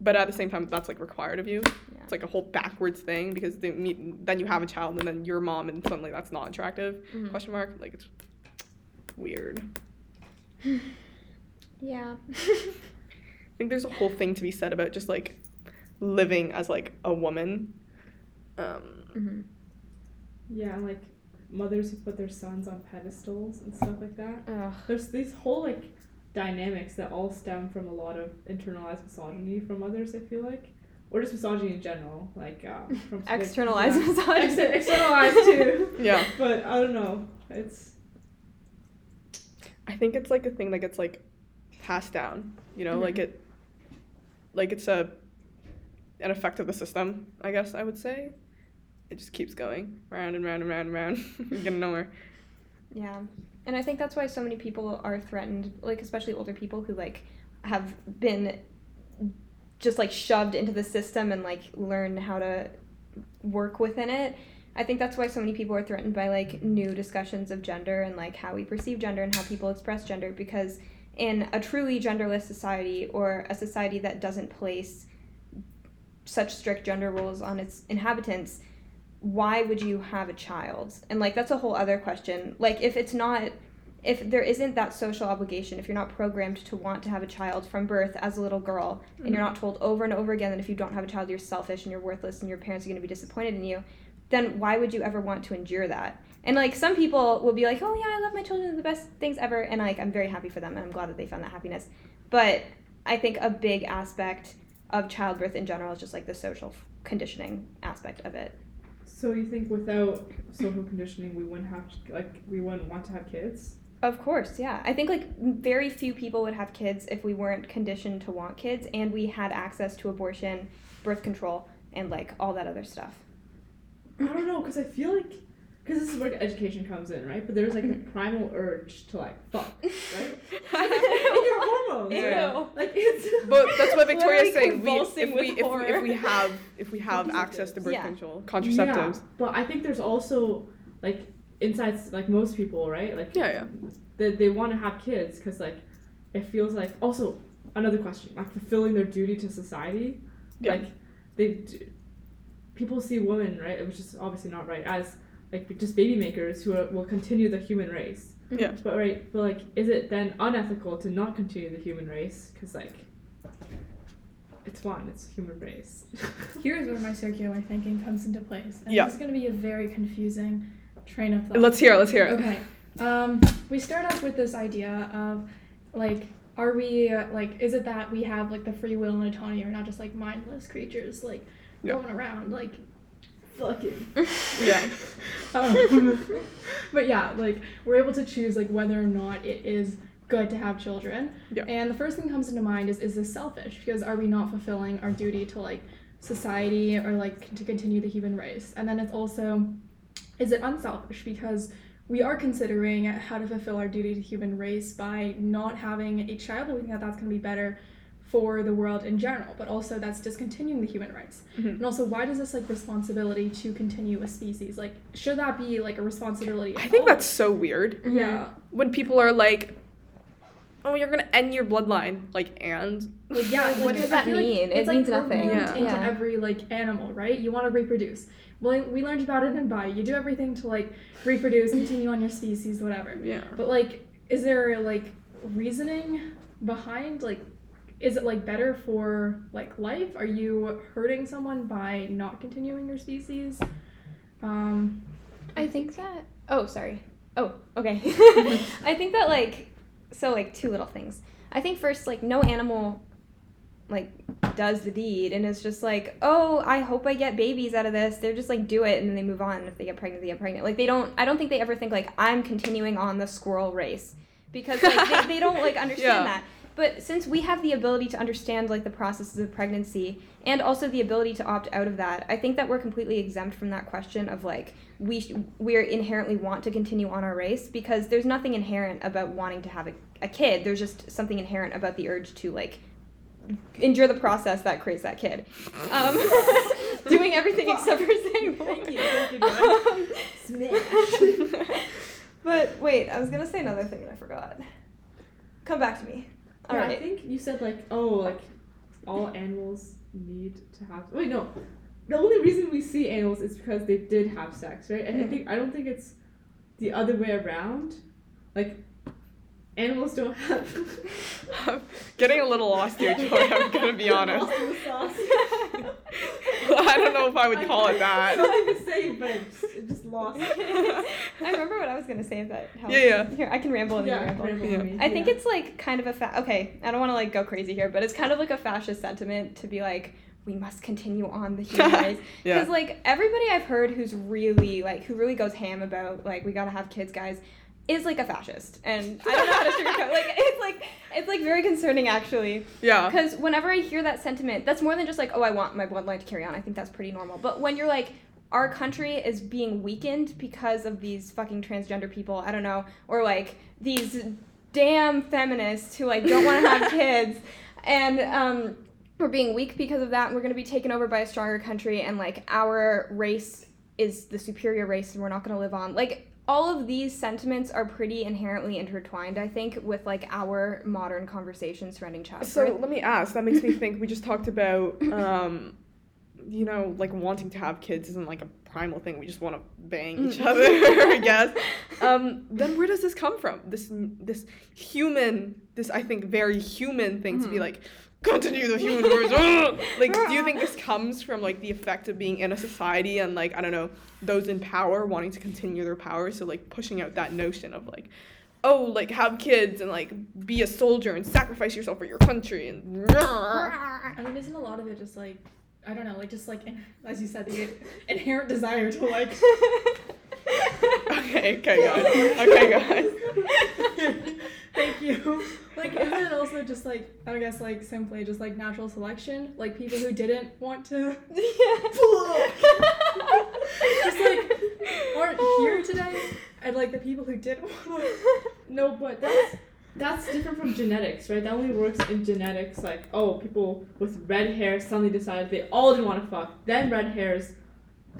but at the same time, that's like required of you. Yeah. It's like a whole backwards thing because they meet, then you have a child and then you're mom and suddenly that's not attractive. Mhm. Question mark. Like it's weird. Yeah. I think there's a whole thing to be said about just like living as like a woman. Um, hmm Yeah, like mothers who put their sons on pedestals and stuff like that. Ugh. There's these whole like dynamics that all stem from a lot of internalized misogyny from mothers. I feel like, or just misogyny in general, like um, from like, Externalized yeah. misogyny. Exter- externalized too. yeah, But I don't know. It's I think it's like a thing that gets like passed down. You know, like it, like it's a an effect of the system. I guess I would say. It just keeps going round and round and round and round. Getting nowhere. Yeah. And I think that's why so many people are threatened, like especially older people who like have been just like shoved into the system and like learn how to work within it. I think that's why so many people are threatened by like new discussions of gender and like how we perceive gender and how people express gender because in a truly genderless society or a society that doesn't place such strict gender rules on its inhabitants, why would you have a child? And like that's a whole other question. Like if it's not if there isn't that social obligation, if you're not programmed to want to have a child from birth as a little girl, and you're mm-hmm. not told over and over again that if you don't have a child, you're selfish and you're worthless and your parents are going to be disappointed in you, then why would you ever want to endure that? And like some people will be like, oh yeah, I love my children, they're the best things ever, and like I'm very happy for them, and I'm glad that they found that happiness. But I think a big aspect of childbirth in general is just like the social conditioning aspect of it. So you think without social conditioning, we wouldn't have like we wouldn't want to have kids. Of course, yeah. I think like very few people would have kids if we weren't conditioned to want kids and we had access to abortion, birth control, and like all that other stuff. I don't know, cause I feel like, cause this is where education comes in, right? But there's like a mm-hmm. primal urge to like fuck, right? your hormones, right? Like it's. But that's what Victoria's saying. We, if, we, if, we, if we have if we have access to birth Yeah. control, contraceptives. Yeah, but I think there's also like inside like most people, right? Like Yeah, yeah. they they want to have kids because like it feels like also another question like fulfilling their duty to society. Yeah. Like they Do, people see women right, which is obviously not right, as like just baby makers who are, will continue the human race. Yeah. But right, but like, is it then unethical to not continue the human race? Because like, it's one, It's human race. Here's where my circular thinking comes into place. And Yeah. This is going to be a very confusing train of thought. Let's hear it. Let's hear it. Okay. Um, we start off with this idea of like, are we uh, like, is it that we have like the free will and autonomy, or not just like mindless creatures like Yeah. going around like fucking? Yeah. Um, but yeah, like we're able to choose like whether or not it is good to have children. Yeah. And the first thing that comes into mind is is this selfish? Because are we not fulfilling our duty to like society or like to continue the human race? And then it's also is it unselfish because we are considering how to fulfill our duty to human race by not having a child, but we think that that's going to be better for the world in general, but also that's discontinuing the human rights. Mhm. And also, why does this like responsibility to continue a species like should that be like a responsibility? I think all? that's so weird yeah, when people are like, "Oh, you're gonna end your bloodline," like, and like yeah. What like, does that feel like mean? It it's, like, means nothing. Yeah. Into Yeah. every like animal, right? You want to reproduce. Well, we learned about it in bio. You do everything to like reproduce, continue on your species, whatever. yeah. But like, is there like reasoning behind like? Is it like better for like life? Are you hurting someone by not continuing your species? Um, I think that. Oh, sorry. Oh, okay. I think that like, so like two little things. I think first like no animal, like does the deed and it's just like oh I hope I get babies out of this. They're just like do it and then they move on. If they get pregnant, they get pregnant. Like they don't. I don't think they ever think like I'm continuing on the squirrel race because like they, they don't like understand Yeah. that. But since we have the ability to understand like the processes of pregnancy and also the ability to opt out of that, I think that we're completely exempt from that question of like we sh- we inherently want to continue on our race because there's nothing inherent about wanting to have a, a kid. There's just something inherent about the urge to like endure the process that creates that kid. Um, doing everything except for saying Thank you, Um, Smash. but wait, I was gonna say another thing and I forgot. Come back to me. All yeah, right. I think you said like, oh, like all animals need to have. Wait, no. The only reason we see animals is because they did have sex, right? And I think I don't think it's the other way around. Like animals don't have. I'm getting a little lost here, Joy. I'm gonna be honest. Lost in the sauce. I don't know if I would call it that. Something to say, but it just, it just lost. I remember what I was gonna say if that helps. Yeah, yeah. Here, I can ramble and Yeah, ramble. ramble Yeah. I think yeah. it's like kind of a fa- okay. I don't want to like go crazy here, but it's kind of like a fascist sentiment to be like we must continue on the human race Yeah. because like everybody I've heard who's really like who really goes ham about like we gotta have kids, guys, is like a fascist, and I don't know how to sugarcoat. like it's like it's like very concerning actually. Yeah. Because whenever I hear that sentiment, that's more than just like, oh, I want my bloodline to carry on. I think that's pretty normal. But when you're like, our country is being weakened because of these fucking transgender people, I don't know, or like these damn feminists who like don't want to have kids, and um, we're being weak because of that, and we're gonna be taken over by a stronger country, and like our race is the superior race, and we're not gonna live on. Like all of these sentiments are pretty inherently intertwined, I think, with like our modern conversations surrounding childbirth. So let me ask. That makes me think. We just talked about, um, you know, like wanting to have kids isn't like a primal thing. We just want to bang each Mm. other, I guess. Um, then where does this come from? This this human, this I think very human thing to be Mhm. like. Continue the human race. ugh!" like, do you think this comes from like the effect of being in a society and like I don't know those in power wanting to continue their power? So like pushing out that notion of like, oh, like have kids and like be a soldier and sacrifice yourself for your country and. I mean, isn't a lot of it just like I don't know, like just like in, as you said, the inherent desire to like. okay, okay, guys. Okay, guys. Thank you. Like, isn't it also just like I guess like simply just like natural selection? Like people who didn't want to just like aren't here today, and like the people who did want to. No, but that's that's different from genetics, right? That only works in genetics. Like, oh, people with red hair suddenly decided they all didn't want to fuck. Then red hairs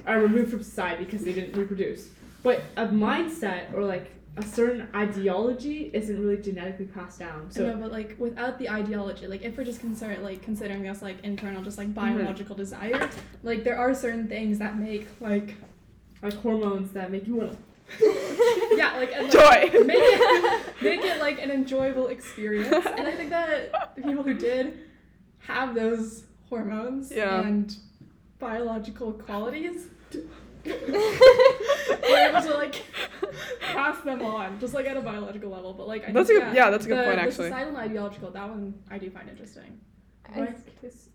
are removed from society because they didn't reproduce. But a mindset or like a certain ideology isn't really genetically passed down. So, So no, but like without the ideology, like if we're just concerned, like considering this like internal, just like mm-hmm. biological desire, like there are certain things that make like like hormones that make you want to. yeah, like and, like, Joy. make it make it like an enjoyable experience. And I think that the people who did have those hormones Yeah. and biological qualities were able to like pass them on, just like at a biological level. But like I That's think, a good- yeah, that's a good the, point, the actually. societal and ideological, that one I do find interesting. I-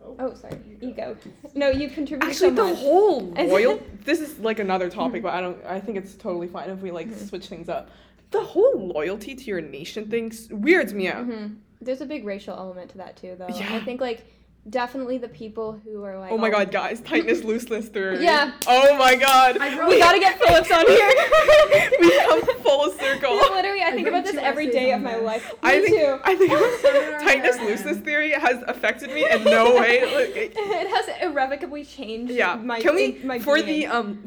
Oh. oh, sorry. You go. No, you contribute Actually, so the much. whole I- loyal. this is like another topic, but I don't. I think it's totally fine if we like Mhm. switch things up. The whole loyalty to your nation thing weirds me out. hmm There's a big racial element to that too, though. And Yeah. I think like definitely the people who are like, Oh my god, guys! Tightness, looseness theory. Yeah. Oh my god. I we gotta get Phillips on here. we come full circle. Literally, I I think about this every day every essays of my life. Me I think too. I think tightness on looseness theory has affected me in no way. Like, it- It has irrevocably changed yeah. my Can we my for being. the um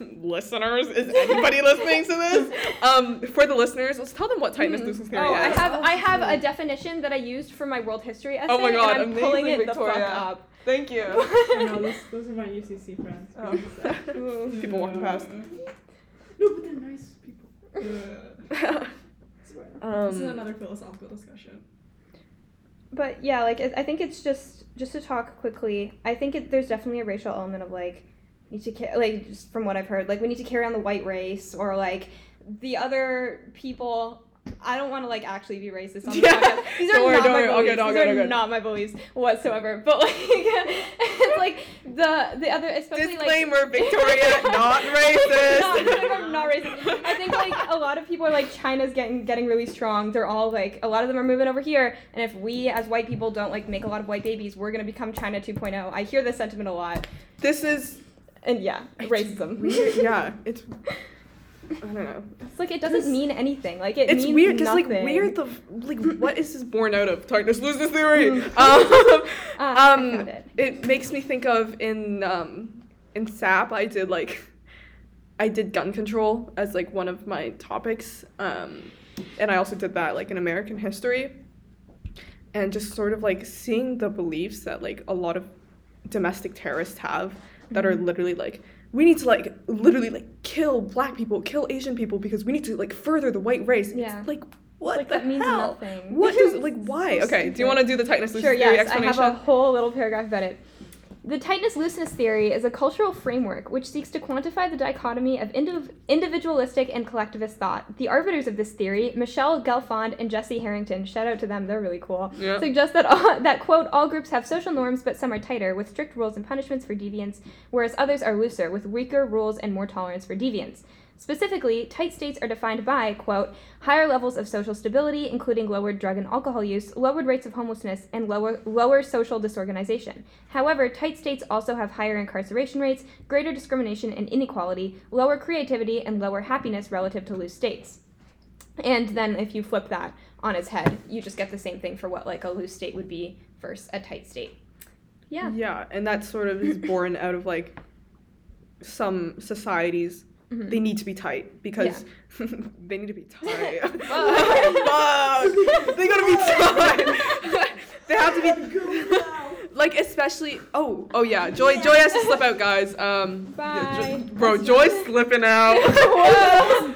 listeners? Is anybody listening to this? Um, for the listeners, let's tell them what tightness Mhm. looseness theory Oh, I is. have I have a Oh. definition that I used for my world history essay. Oh my God, and I'm pulling amazing, it the fuck up. Thank you. I know those, those are my UCC friends. Oh. People walking past. No, but they're nice people. I swear. this is um, another philosophical discussion. But yeah, like I think it's just just to talk quickly. I think it, there's definitely a racial element of like need to ca- like just from what I've heard, like we need to carry on the white race or like the other people. I don't want to like actually be racist on the Yeah. podcast. These are worry, not my worry. Beliefs. These are not my beliefs whatsoever. But like it's like the the other especially like Disclaimer, Victoria, not racist. not, disclaimer, not racist. I think like a lot of people are like China's getting getting really strong. They're all like a lot of them are moving over here, and if we as white people don't like make a lot of white babies, we're gonna become China 2.0. I hear this sentiment a lot, This is and yeah, racism. weird. Yeah, it's. I don't know. It's like it doesn't This- mean anything. Like it It's weird because like weird the like what is this born out of? Tightness looseness theory. Mm. um, I um, it. it makes me think of in um in SAP I did like I did gun control as like one of my topics um and I also did that like in American history and just sort of like seeing the beliefs that like a lot of domestic terrorists have that are mm-hmm. literally like we need to like literally like kill black people, kill Asian people because we need to like further the white race. Yeah. It's like what like the that means hell? nothing. What does like why? Okay, do you want to do the tightness Sure, yes. I have a whole little paragraph about it. The tightness looseness theory is a cultural framework which seeks to quantify the dichotomy of indiv- individualistic and collectivist thought. The arbiters of this theory, Michelle Gelfand and Jesse Harrington, shout out to them, they're really cool, Yeah. suggest that, all, that, quote, all groups have social norms, but some are tighter, with strict rules and punishments for deviance, whereas others are looser, with weaker rules and more tolerance for deviance. Specifically, tight states are defined by, quote, higher levels of social stability, including lowered drug and alcohol use, lowered rates of homelessness, and lower, lower social disorganization. However, tight states also have higher incarceration rates, greater discrimination and inequality, lower creativity, and lower happiness relative to loose states. And then if you flip that on its head, you just get the same thing for what like a loose state would be versus a tight state. Yeah. Yeah, and that sort of is born out of like some societies. Mhm. They need to be tight because they need to be tight. Fuck. Fuck. They gotta be tight. they have to be like especially. Oh, oh yeah. Joy, Joy has to slip out, guys. Um, yeah, Jo- Bye. bro, Joy's slipping out.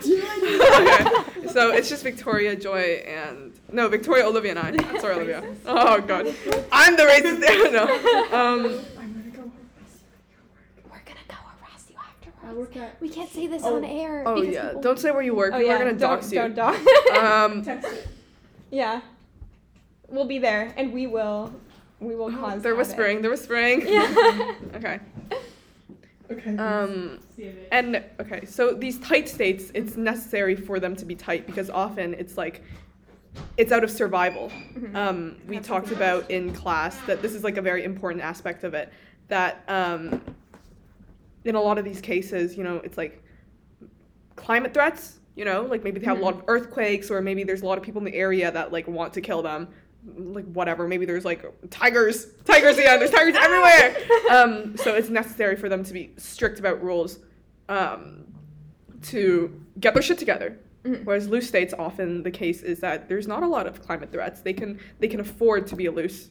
Okay, so it's just Victoria, Joy, and no, Victoria, Olivia, and I. Sorry, Olivia. Oh god, I'm the racist. No. Um, I'm gonna go. We're gonna go harass you I work at. We can't say this Oh. on air. oh yeah, people- don't say where you work. Oh, People yeah. are gonna don't, dox you. Don't dox. Um, Text it. yeah. We'll be there, and we will. We will cause. they're havoc. whispering. They're whispering. Yeah. Okay. Okay. Um, and okay, so these tight states, it's necessary for them to be tight because often it's like, it's out of survival. Mhm. Um, we That's talked about in class that this is like a very important aspect of it. That um, in a lot of these cases, you know, it's like climate threats. You know, like maybe they have a lot of earthquakes, or maybe there's a lot of people in the area that like want to kill them. Like whatever, maybe there's like tigers, tigers. Yeah, there's tigers everywhere. Um, so it's necessary for them to be strict about rules, um, to get their shit together. Mhm. Whereas loose states, often the case is that there's not a lot of climate threats. They can they can afford to be a loose,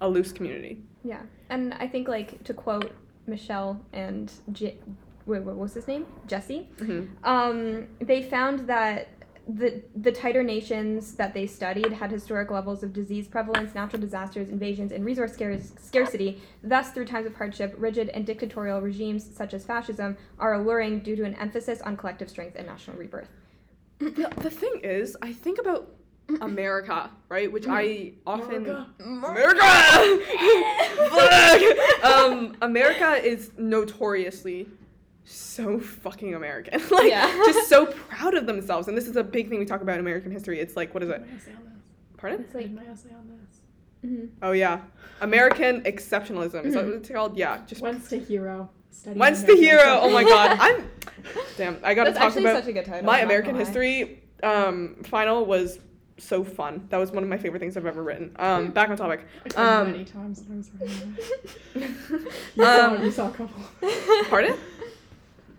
a loose community. Yeah, and I think like to quote Michelle and J- wait, what was his name? Jesse. Mhm. Um, they found that the the tighter nations that they studied had historic levels of disease prevalence, natural disasters, invasions, and resource scarce- scarcity. Thus, through times of hardship, rigid and dictatorial regimes such as fascism are alluring due to an emphasis on collective strength and national rebirth. The thing is, I think about America, right? Which I often America. America. Um, America is notoriously so fucking American. like, Yeah. just so proud of themselves. And this is a big thing we talk about in American history. It's like, what is it? My essay on this. Pardon? It's like my essay on this. mhm. Oh yeah, American exceptionalism. Is that what it's called? Yeah, just Wednesday hero. Once When's the hero? Oh my god, I'm. Damn, I gotta that's talk about such a good title. my I'm American history um, final was so fun. That was one of my favorite things I've ever written. Um, back on topic. I cried Um, many times when I was writing it. Um, You saw, you saw a couple. Pardon?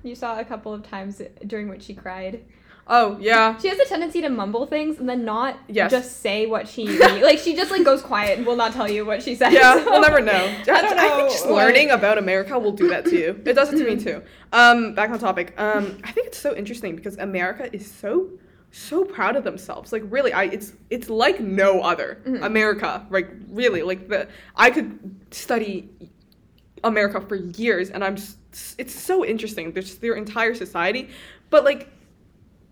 You saw a couple of times during which she cried. Oh yeah. She has a tendency to mumble things and then not Yes. just say what she like. She just like goes quiet and will not tell you what she says. Yeah, we'll never know. I, don't I think just learning about America will do that to you. It does it to me too. Um, back on topic. Um, I think it's so interesting because America is so so proud of themselves. Like really, I it's it's like no other. Mhm. America, like really, like the I could study America for years, and I'm just it's so interesting. There's their entire society, but like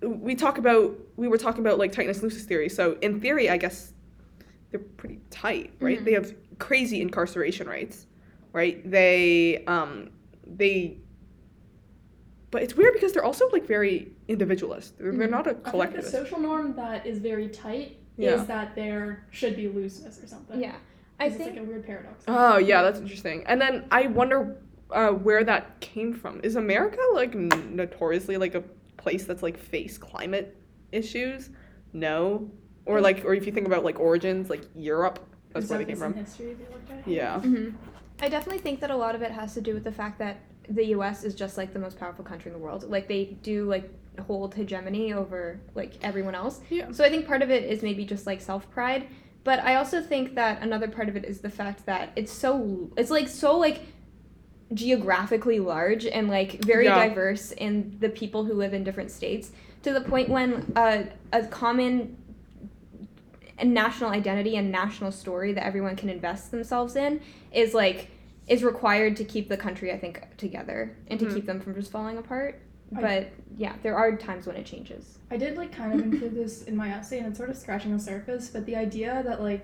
we talk about we were talking about like tightness looseness theory. So in theory, I guess they're pretty tight, right? Mhm. They have crazy incarceration rates, right? They um they but it's weird because they're also like very individualist. They're, they're Mhm. not a I think the social norm that is very tight Yeah. is that there should be looseness or something. Yeah, I think It's like a weird paradox. Oh yeah, that's interesting. And then I wonder uh, where that came from. Is America like n- notoriously like a place that's like face climate issues? No, or like, or if you think about like origins, like Europe, that's Is where that they came from. history they looked at? Yeah. hmm I definitely think that a lot of it has to do with the fact that the U.S. is just like the most powerful country in the world. Like they do like hold hegemony over like everyone else. Yeah. So I think part of it is maybe just like self pride, But I also think that another part of it is the fact that it's so it's like so like geographically large and like very Yeah. diverse in the people who live in different states to the point when a, a common national identity and national story that everyone can invest themselves in is like is required to keep the country I think together and to Mhm. keep them from just falling apart. I- But yeah, there are times when it changes. I did like kind of include this in my essay, and it's sort of scratching the surface. But the idea that like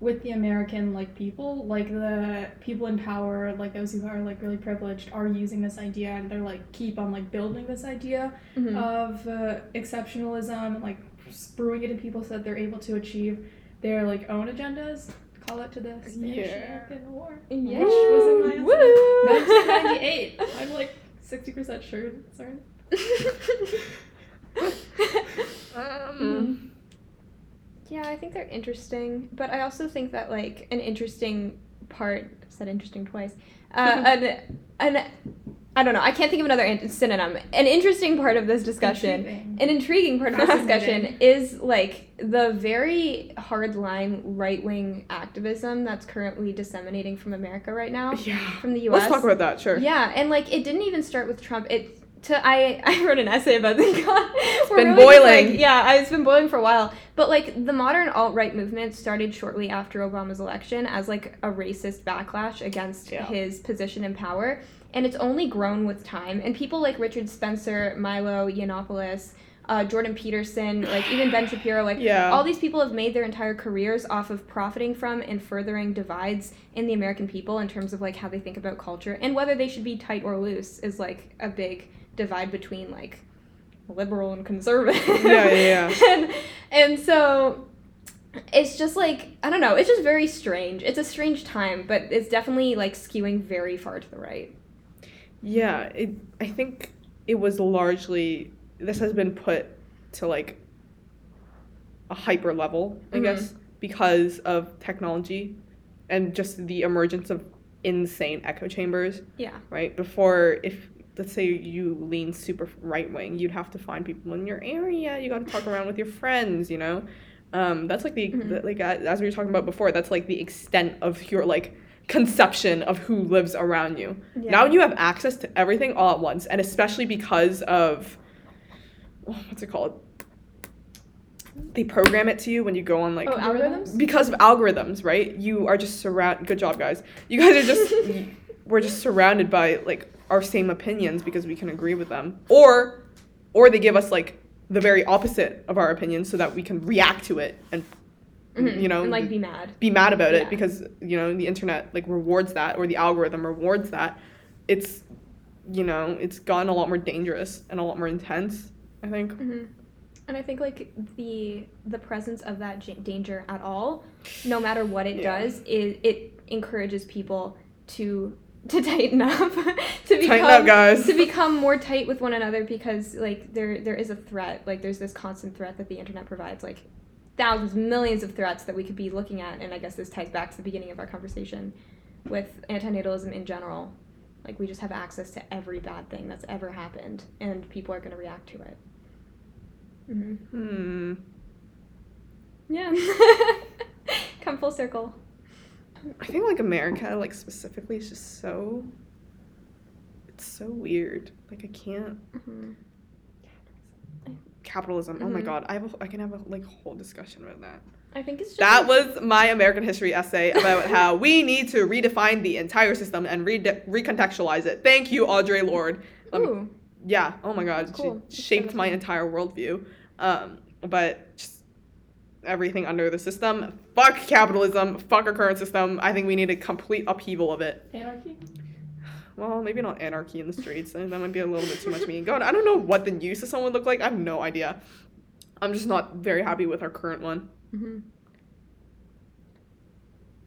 with the American like people, like the people in power, like those who are like really privileged, are using this idea, and they're like keep on like building this idea Mhm. of uh, exceptionalism and like spruing it in people so that they're able to achieve their like own agendas. Call it to the Spanish-American War, Yeah. which was in my 1998. I'm like sixty percent sure. Sorry. Um, yeah, I think they're interesting, but I also think that like an interesting part I've said interesting twice. Uh, an, an I don't know. I can't think of another an- synonym. An interesting part of this discussion Intriguing. an intriguing part of this discussion is like the very hard line right wing activism that's currently disseminating from America right now, Yeah. from the U.S. Let's talk about that. Sure. Yeah, and like it didn't even start with Trump. It to I I wrote an essay about this. it's been boiling. yeah, it's been boiling for a while. But like the modern alt right movement started shortly after Obama's election as like a racist backlash against Yeah. his position in power, and it's only grown with time. And people like Richard Spencer, Milo Yiannopoulos. Uh, Jordan Peterson, like even Ben Shapiro, like Yeah. all these people have made their entire careers off of profiting from and furthering divides in the American people in terms of like how they think about culture and whether they should be tight or loose is like a big divide between like liberal and conservative. Yeah, yeah, and and so it's just like I don't know, it's just very strange. It's a strange time, but it's definitely like skewing very far to the right. Yeah, it, I think it was largely this has been put to like a hyper level, I Mhm. guess, because of technology and just the emergence of insane echo chambers, Yeah. right? Before if let's say you lean super right wing, you'd have to find people in your area. You got to talk around with your friends, you know. Um, that's like the, Mhm. like as we were talking about before. That's like the extent of your like conception of who lives around you. Now you have access to everything all at once, and especially because of what's it called? They program it to you when you go on like Oh, algorithms? because of algorithms, right? You are just surround. Good job, guys. You guys are just we're just surrounded by like our same opinions because we can agree with them, or or they give us like the very opposite of our opinion so that we can react to it and Mhm. you know and like be mad. be mad about Yeah. it because you know the internet like rewards that or the algorithm rewards that it's you know it's gotten a lot more dangerous and a lot more intense i think hmm And I think like the the presence of that j- danger at all, no matter what it Yeah. does, it it encourages people to to tighten up, to become up, guys. to become more tight with one another because like there there is a threat, like there's this constant threat that the internet provides, like thousands, millions of threats that we could be looking at, and I guess this ties back to the beginning of our conversation with antinatalism in general. Like we just have access to every bad thing that's ever happened, and people are going to react to it. hmm hmm Yeah. Come full circle. i think like america like specifically is just so it's so weird like i can't Mhm. Capitalism. Oh my Mhm. god i have a, i can have a like whole discussion about that. I think it's just that like- was my american history essay about how we need to redefine the entire system and re- recontextualize it. Thank you audre lorde. Let me- Ooh. yeah. Oh my god cool. she That's shaped my entire worldview. Um but just everything under the system. Fuck capitalism. Fuck our current system. I think we need a complete upheaval of it. Anarchy. Well maybe not anarchy in the streets that might be a little bit too much mean god i don't know what the new system would look like i have no idea i'm just not very happy with our current one Mhm.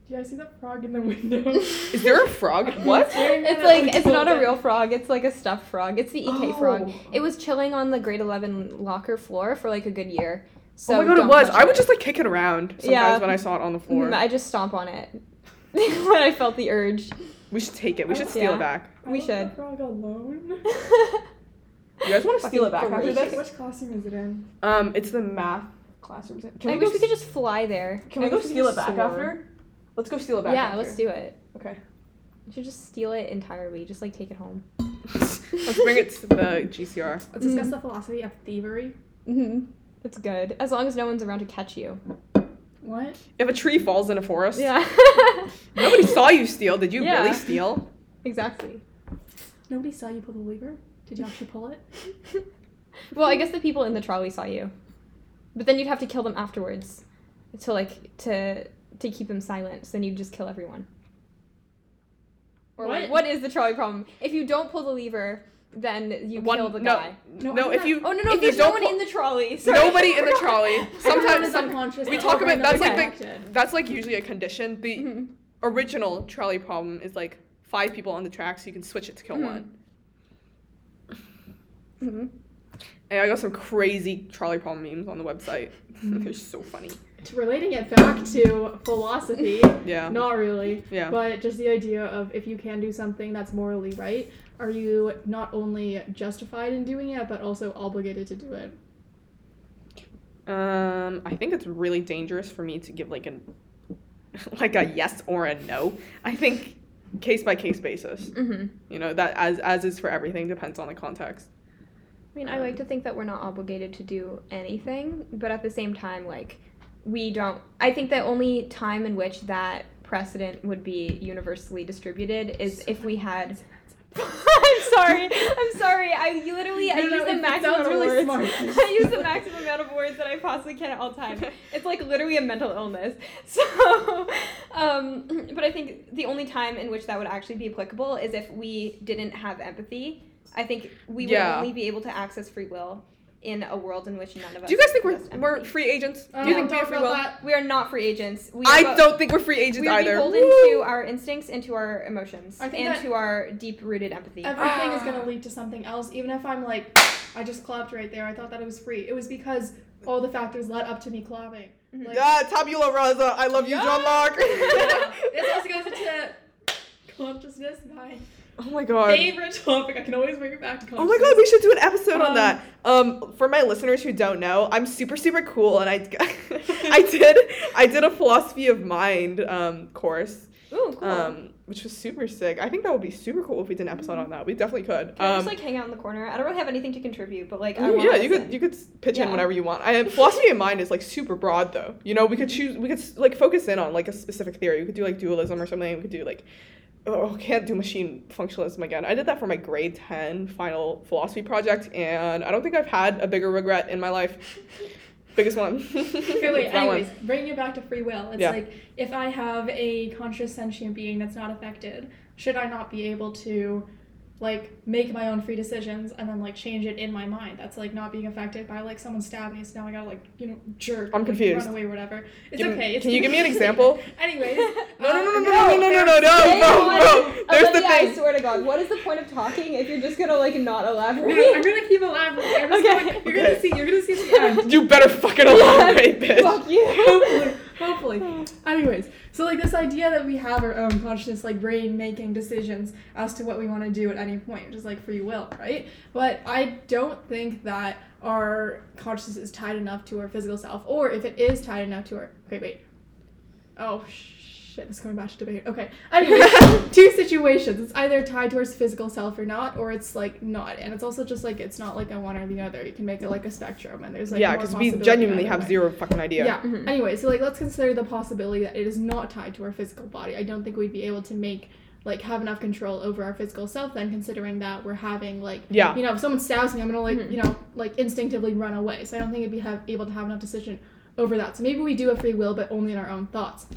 Do you guys see that frog in the window? is there a frog what Staring at It's like it's not a real frog. It's like a stuffed frog. It's the EK frog. Oh. It was chilling on the grade eleven locker floor for like a good year. So oh my god, it was. I would just like kick it around sometimes Yeah. when I saw it on the floor. Mm, I just stomp on it when I felt the urge. We should take it. We should steal Yeah. it back. I We left should. The frog alone. You guys want to steal it back after this? Which classroom is it in? Um, it's the math classroom. Can I we go? wish we could just fly there. Can we go steal it back soar. after? Let's go steal it back. Yeah, after. let's do it. Okay. We should just steal it entirely. Just like take it home. let's bring it to the GCR. Let's discuss the philosophy of thievery. Mm-hmm. It's good as long as no one's around to catch you. What? If a tree falls in a forest, Yeah. nobody saw you steal. Did you Yeah. really steal? exactly. Nobody saw you pull the lever. Did you actually pull it? Well, I guess the people in the trolley saw you, but then you'd have to kill them afterwards, to like to to keep them silent. So then you'd just kill everyone. Or like, What? what is the trolley problem? If you don't pull the lever, then you One kill the no, guy. no. No, I'm if not- you Oh no no! if you There's no don't one pull- in the trolley. Sorry. nobody in the trolley. Everyone Sometimes some, unconscious. we talk about that's like overnight the that's like usually a condition. The Mhm. original trolley problem is like five people on the track, so you can switch it to kill Mhm. one. Mhm. And I got some crazy trolley problem memes on the website. They're so funny. Relating it back to philosophy, Yeah. not really, Yeah. but just the idea of if you can do something that's morally right, are you not only justified in doing it, but also obligated to do it? Um, I think it's really dangerous for me to give like an like a yes or a no. I think case by case basis. Mhm. You know that as as is for everything depends on the context. I mean, I like to think that we're not obligated to do anything, but at the same time, like, we don't. I think the only time in which that precedent would be universally distributed is if we had. I'm sorry. I'm sorry. I literally I No, no, use the maximum really of words. smart. I use the maximum amount of words that I possibly can at all times. It's like literally a mental illness. So, um, but I think the only time in which that would actually be applicable is if we didn't have empathy. I think we would Yeah. only be able to access free will in a world in which none of us. Do you guys think we're we're free agents? I Do you don't think we know have free will? that. We are not free agents. We I are, don't think we're free agents either. We are either. beholden Woo! to our instincts and to our emotions and that- to our deep-rooted empathy. Everything is gonna lead to something else, even if I'm like, I just clapped right there. I thought that it was free. It was because all the factors led up to me clapping. Mhm. Like, Yeah, tabula rasa. I love you, John Locke. yeah. This also goes into consciousness, my oh my god. favorite topic. I can always bring it back to. Oh my god, we should do an episode on Um, that. Um, for my listeners who don't know, I'm super super cool, and I, I did I did a philosophy of mind um course, Ooh, cool. um, which was super sick. I think that would be super cool if we did an episode on that. We definitely could. Can I Um, just like hang out in the corner? I don't really have anything to contribute, but like I Ooh, yeah, you could you could pitch in whenever you want. I philosophy of mind is like super broad though. You know, we could choose we could like focus in on like a specific theory. We could do like dualism or something. We could do like oh can't do machine functionalism again. I did that for my grade ten final philosophy project, and I don't think I've had a bigger regret in my life. Biggest one. Wait, That one. bringing it back to free will. It's Yeah. like if I have a conscious sentient being that's not affected, should I not be able to like make my own free decisions and then like change it in my mind? That's like not being affected by like someone stabbed me, so now I gotta like, you know, jerk. I'm or, like, confused. Run away or whatever. It's Give- okay. It's can you give me an example? Anyways. No, no, no, no, um, no, no, no, no, no, no, no, no. There's the Olivia, I thing. swear to God, what is the point of talking if you're just gonna like not elaborate? No, I'm gonna keep elaborating. I'm just Okay. gonna, you're Okay. gonna see. You're gonna see the end. You better fucking elaborate, bitch. Fuck you. hopefully, hopefully. Anyways, so like this idea that we have our own consciousness, like brain making decisions as to what we want to do at any point, which is like free will, right? But I don't think that our consciousness is tied enough to our physical self, or if it is tied enough to our. Wait, wait. Oh shit! This is going back to debate. Okay. Anyway, two situations. It's either tied towards physical self or not, or it's like not, and it's also just like it's not like a one or the other. You can make it like a spectrum, and there's like yeah, because we genuinely have way. zero fucking idea. Yeah. Mhm. Anyway, so like let's consider the possibility that it is not tied to our physical body. I don't think we'd be able to make like have enough control over our physical self then considering that we're having like Yeah. you know if someone stabs me i'm gonna like Mhm. you know like instinctively run away so i don't think it'd be have, able to have enough decision over that so maybe we do have free will but only in our own thoughts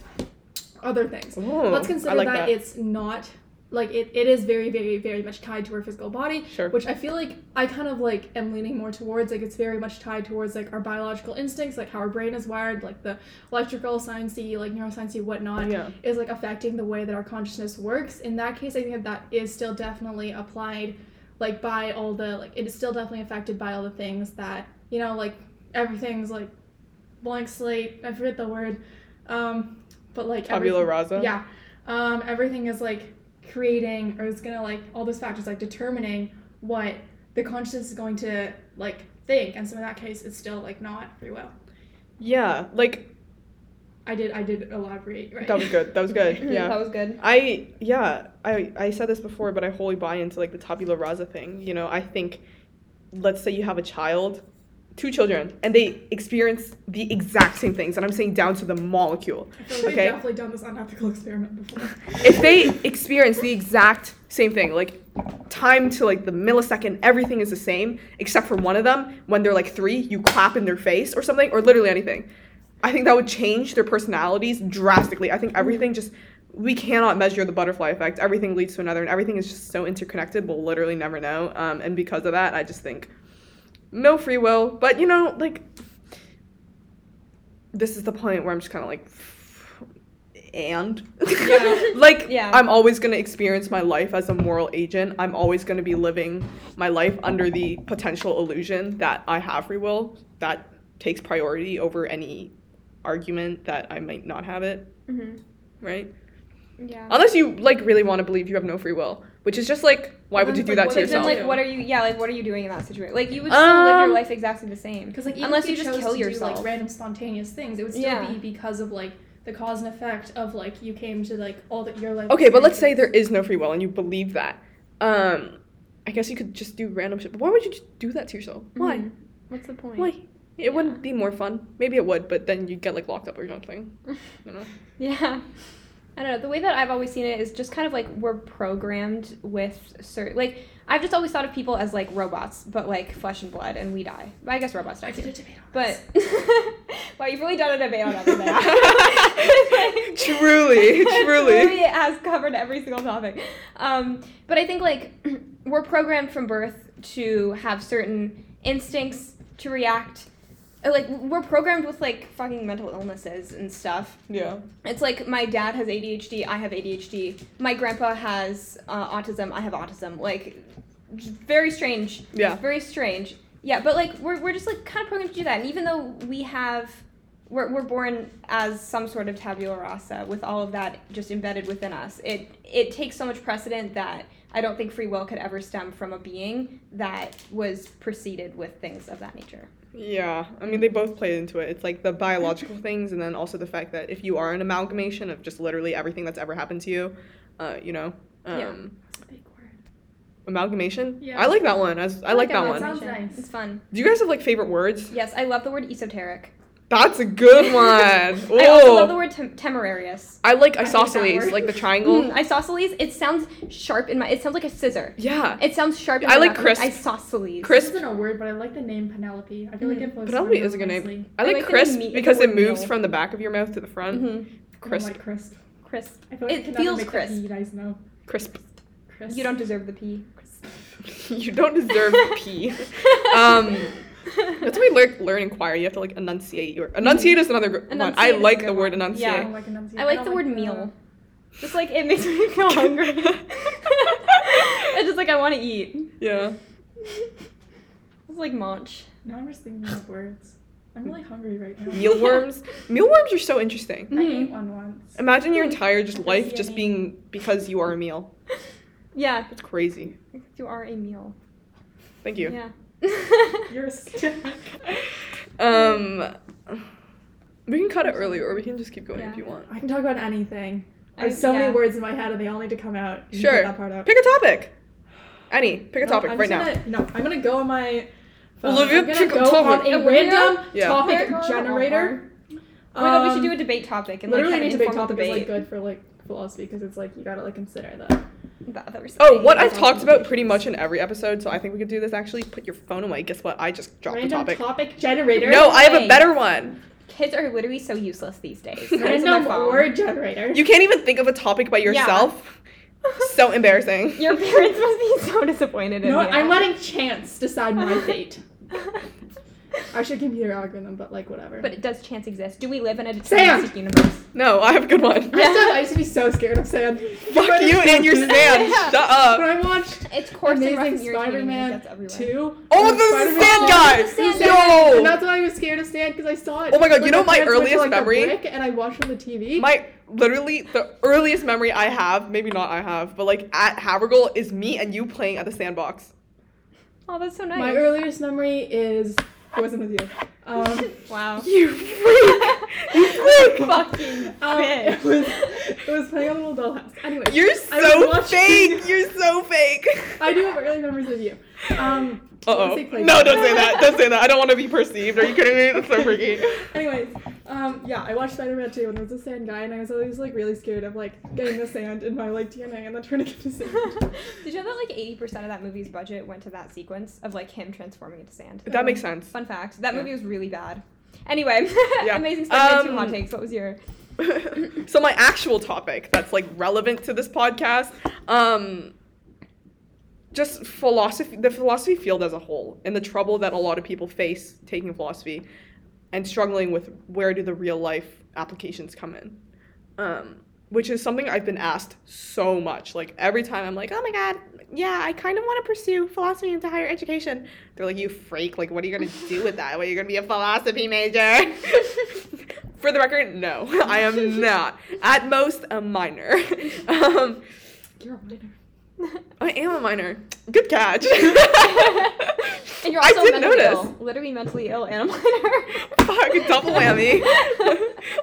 other things Ooh, let's consider like that, that. it's not like it, it is very very very much tied to our physical body Sure. which i feel like i kind of like am leaning more towards like it's very much tied towards like our biological instincts like how our brain is wired like the electrical sciencey like neurosciencey whatnot yeah. is like affecting the way that our consciousness works in that case i think that that is still definitely applied like by all the like it is still definitely affected by all the things that you know like everything's like blank slate i forget the word um but like Tabula rasa. yeah um everything is like creating or is gonna like all those factors like determining what the consciousness is going to like think and so in that case it's still like not free will Yeah, like I did. I did elaborate. Right. that was good. That was good. Yeah. that was good. I yeah, I I said this before, but I wholly buy into like the tabula rasa thing. You know, I think let's say you have a child, two children, and they experience the exact same things, and I'm saying down to the molecule. I feel like we've Okay. definitely done this unethical experiment before. if they experience the exact same thing, like time to like the millisecond, everything is the same, except for one of them, when they're like three, you clap in their face or something, or literally anything. I think that would change their personalities drastically. I think everything just we cannot measure the butterfly effect. Everything leads to another, and everything is just so interconnected. We'll literally never know. Um, and because of that, I just think no free will. But you know, like this is the point where I'm just kind of like, and Yeah. like Yeah. I'm always gonna experience my life as a moral agent. I'm always gonna be living my life under the potential illusion that I have free will. That takes priority over any argument that I might not have it. hmm Right? Yeah. Unless you like really want to believe you have no free will, which is just like why Well, would you do like, that what to is it Then, yourself? like, what are you? Yeah, like, what are you doing in that situation? Like, you would still live your Um, life exactly the same. Because like even Unless if you you, just kill to do yourself. like random spontaneous things, it would still Yeah. be because of like the cause and effect of like you came to like all that your life. Okay, but let's say there is no free will and you believe that. Um, I guess you could just do random shit. But why would you just do that to yourself? Why? Mhm. What's the point? Why? It Yeah. wouldn't be more fun. Maybe it would, but then you'd get like locked up or something. You know? Yeah. I don't know. The way that I've always seen it is just kind of like we're programmed with certain. Like, I've just always thought of people as like robots, but like flesh and blood, and we die. I guess robots die I did too. a debate on But this. wow, you've really done a debate on everything. Truly, truly. Truly has covered every single topic. Um, but I think like we're programmed from birth to have certain instincts to react. Uh, Like we're programmed with like fucking mental illnesses and stuff. Yeah. It's like my dad has ADHD, I have ADHD. My grandpa has uh, autism, I have autism. Like, very strange. Yeah. Very strange. Yeah, but like we're, we're just like kind of programmed to do that. And even though we have, we're, we're born as some sort of tabula rasa with all of that just embedded within us, it, it takes so much precedent that I don't think free will could ever stem from a being that was preceded with things of that nature. Yeah. I mean, they both play into it. It's like the biological things, and then also the fact that if you are an amalgamation of just literally everything that's ever happened to you, uh, you know, um, Yeah. It's a big word. amalgamation. Yeah. I like that one. As I, like that that one. sounds nice. It's fun. Do you guys have like favorite words? Yes, I love the word esoteric. That's a good one. I also love the word tem- temerarious. I like I hate that isosceles, word. like the triangle. Mm, isosceles. It sounds sharp in my. It sounds like a scissor. Yeah. It sounds sharp. In I my like mouth, crisp. Isosceles. Crisp. This isn't a word, but I like the name Penelope. I feel like Mhm. it flows Penelope is a good name. nicely. I I like like crisp meat- because it moves meal. from the back of your mouth to the front. hmm I don't Crisp. like crisp. Crisp. I feel like It I feels make crisp. You guys know. Crisp. Crisp. You don't deserve the P. you don't deserve the pee. Um, that's why we learn, learn inquire. You have to like enunciate your enunciate is another good one. I Enunciate is a like the word one. I enunciate. don't like enunciate. I like don't the word the- meal. Just like it makes me feel hungry. it's just like I want to eat. Yeah. It's like munch. Now I'm just thinking of words. I'm really hungry right now. Mealworms. Mealworms are so interesting. I ate mm-hmm. one once. Imagine your mm-hmm. entire just That's life just being because you are a meal. Yeah, It's crazy. you are a meal. Thank you. Yeah. You're a stick. Um, we can cut it early, or we can just keep going if you want. I can talk about anything. I have so yeah. many words in my head and they all need to come out. You Sure. cut That part out. Pick a topic. Any. Pick a No, topic I'm right now. gonna, No, I'm gonna go on my. Phone. Olivia, I'm gonna a go topic. on a Olivia? random Yeah. topic generator. Oh my god, we should Um, do a debate topic and Literally, have an any debate informal topic is like good for like philosophy because it's like you gotta like consider that. That- that was Oh, what. I've talked about pretty much in every episode, so I think we could do this actually. Put your phone away. Guess what? I just dropped Random the topic. topic generator. No, I have a better one. Kids are literally so useless these days. They're always on Random word generator. You can't even think of a topic by yourself. so embarrassing. Your parents must be so disappointed in You know you. what? I'm letting chance decide my fate. Actually, computer algorithm, but like whatever. but it does chance exist? Do we live in a Sand! deterministic universe? No, I have a good one. I, used to, I used to be so scared of sand. Fuck you and your sand. Yeah. Shut When up. I watched It's coarse and Amazing irritating and it Spider-Man gets everywhere. 2. Oh, the Spider-Man sand two- guy. The sand And Yo. that's why I was scared of sand because I saw it. Oh my God, you know my parents went to, earliest like, the memory? brick and I watched on the TV. My literally the earliest memory I have, maybe not I have, but like at Havergal is me and you playing at the sandbox. Oh, that's so nice. My earliest memory is It wasn't with you. Um, Wow. You freak! You freak! Fucking um, bitch. it was it was playing on the little dollhouse. Anyway, You're I was so watching- fake! You're so fake! I do have early memories of you. Um, Uh oh. let's say playground. No, don't say that. Don't say that. I don't want to be perceived. Are you kidding me? That's so freaky. Anyways, um, yeah, I watched Spider-Man 2 and there was a sand guy and I was always like really scared of like getting the sand in my like DNA and then trying to get to sand. Did you know that like eighty percent of that movie's budget went to that sequence of like him transforming into sand? That makes sense. Fun fact. That Yeah. movie was really bad. Anyway, Yeah. amazing two Um, hot takes. What was your? so my actual topic that's like relevant to this podcast um just philosophy the philosophy field as a whole and the trouble that a lot of people face taking philosophy and struggling with where do the real life applications come in um which is something I've been asked so much. Like every time I'm like, oh my god, yeah, I kind of want to pursue philosophy into higher education. They're like, you freak, like what are you gonna do with that? What are you gonna be a philosophy major? For the record, no, I am not. At most, a minor. Um, You're a minor. I am a minor. Good catch. And you're I also didn't mentally notice. ill. Literally mentally ill and a minor. Fuck, double whammy.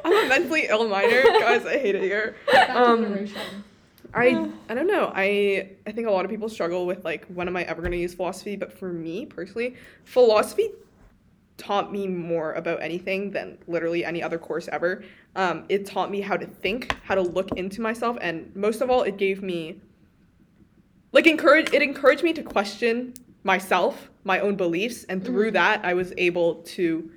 I'm a mentally ill minor. Guys, I hate it here. Um. I I don't know. I I think a lot of people struggle with like when am I ever going to use philosophy, but for me personally, philosophy taught me more about anything than literally any other course ever. Um, it taught me how to think, how to look into myself, and most of all, it gave me like encourage it encouraged me to question myself, my own beliefs, and through that, I was able to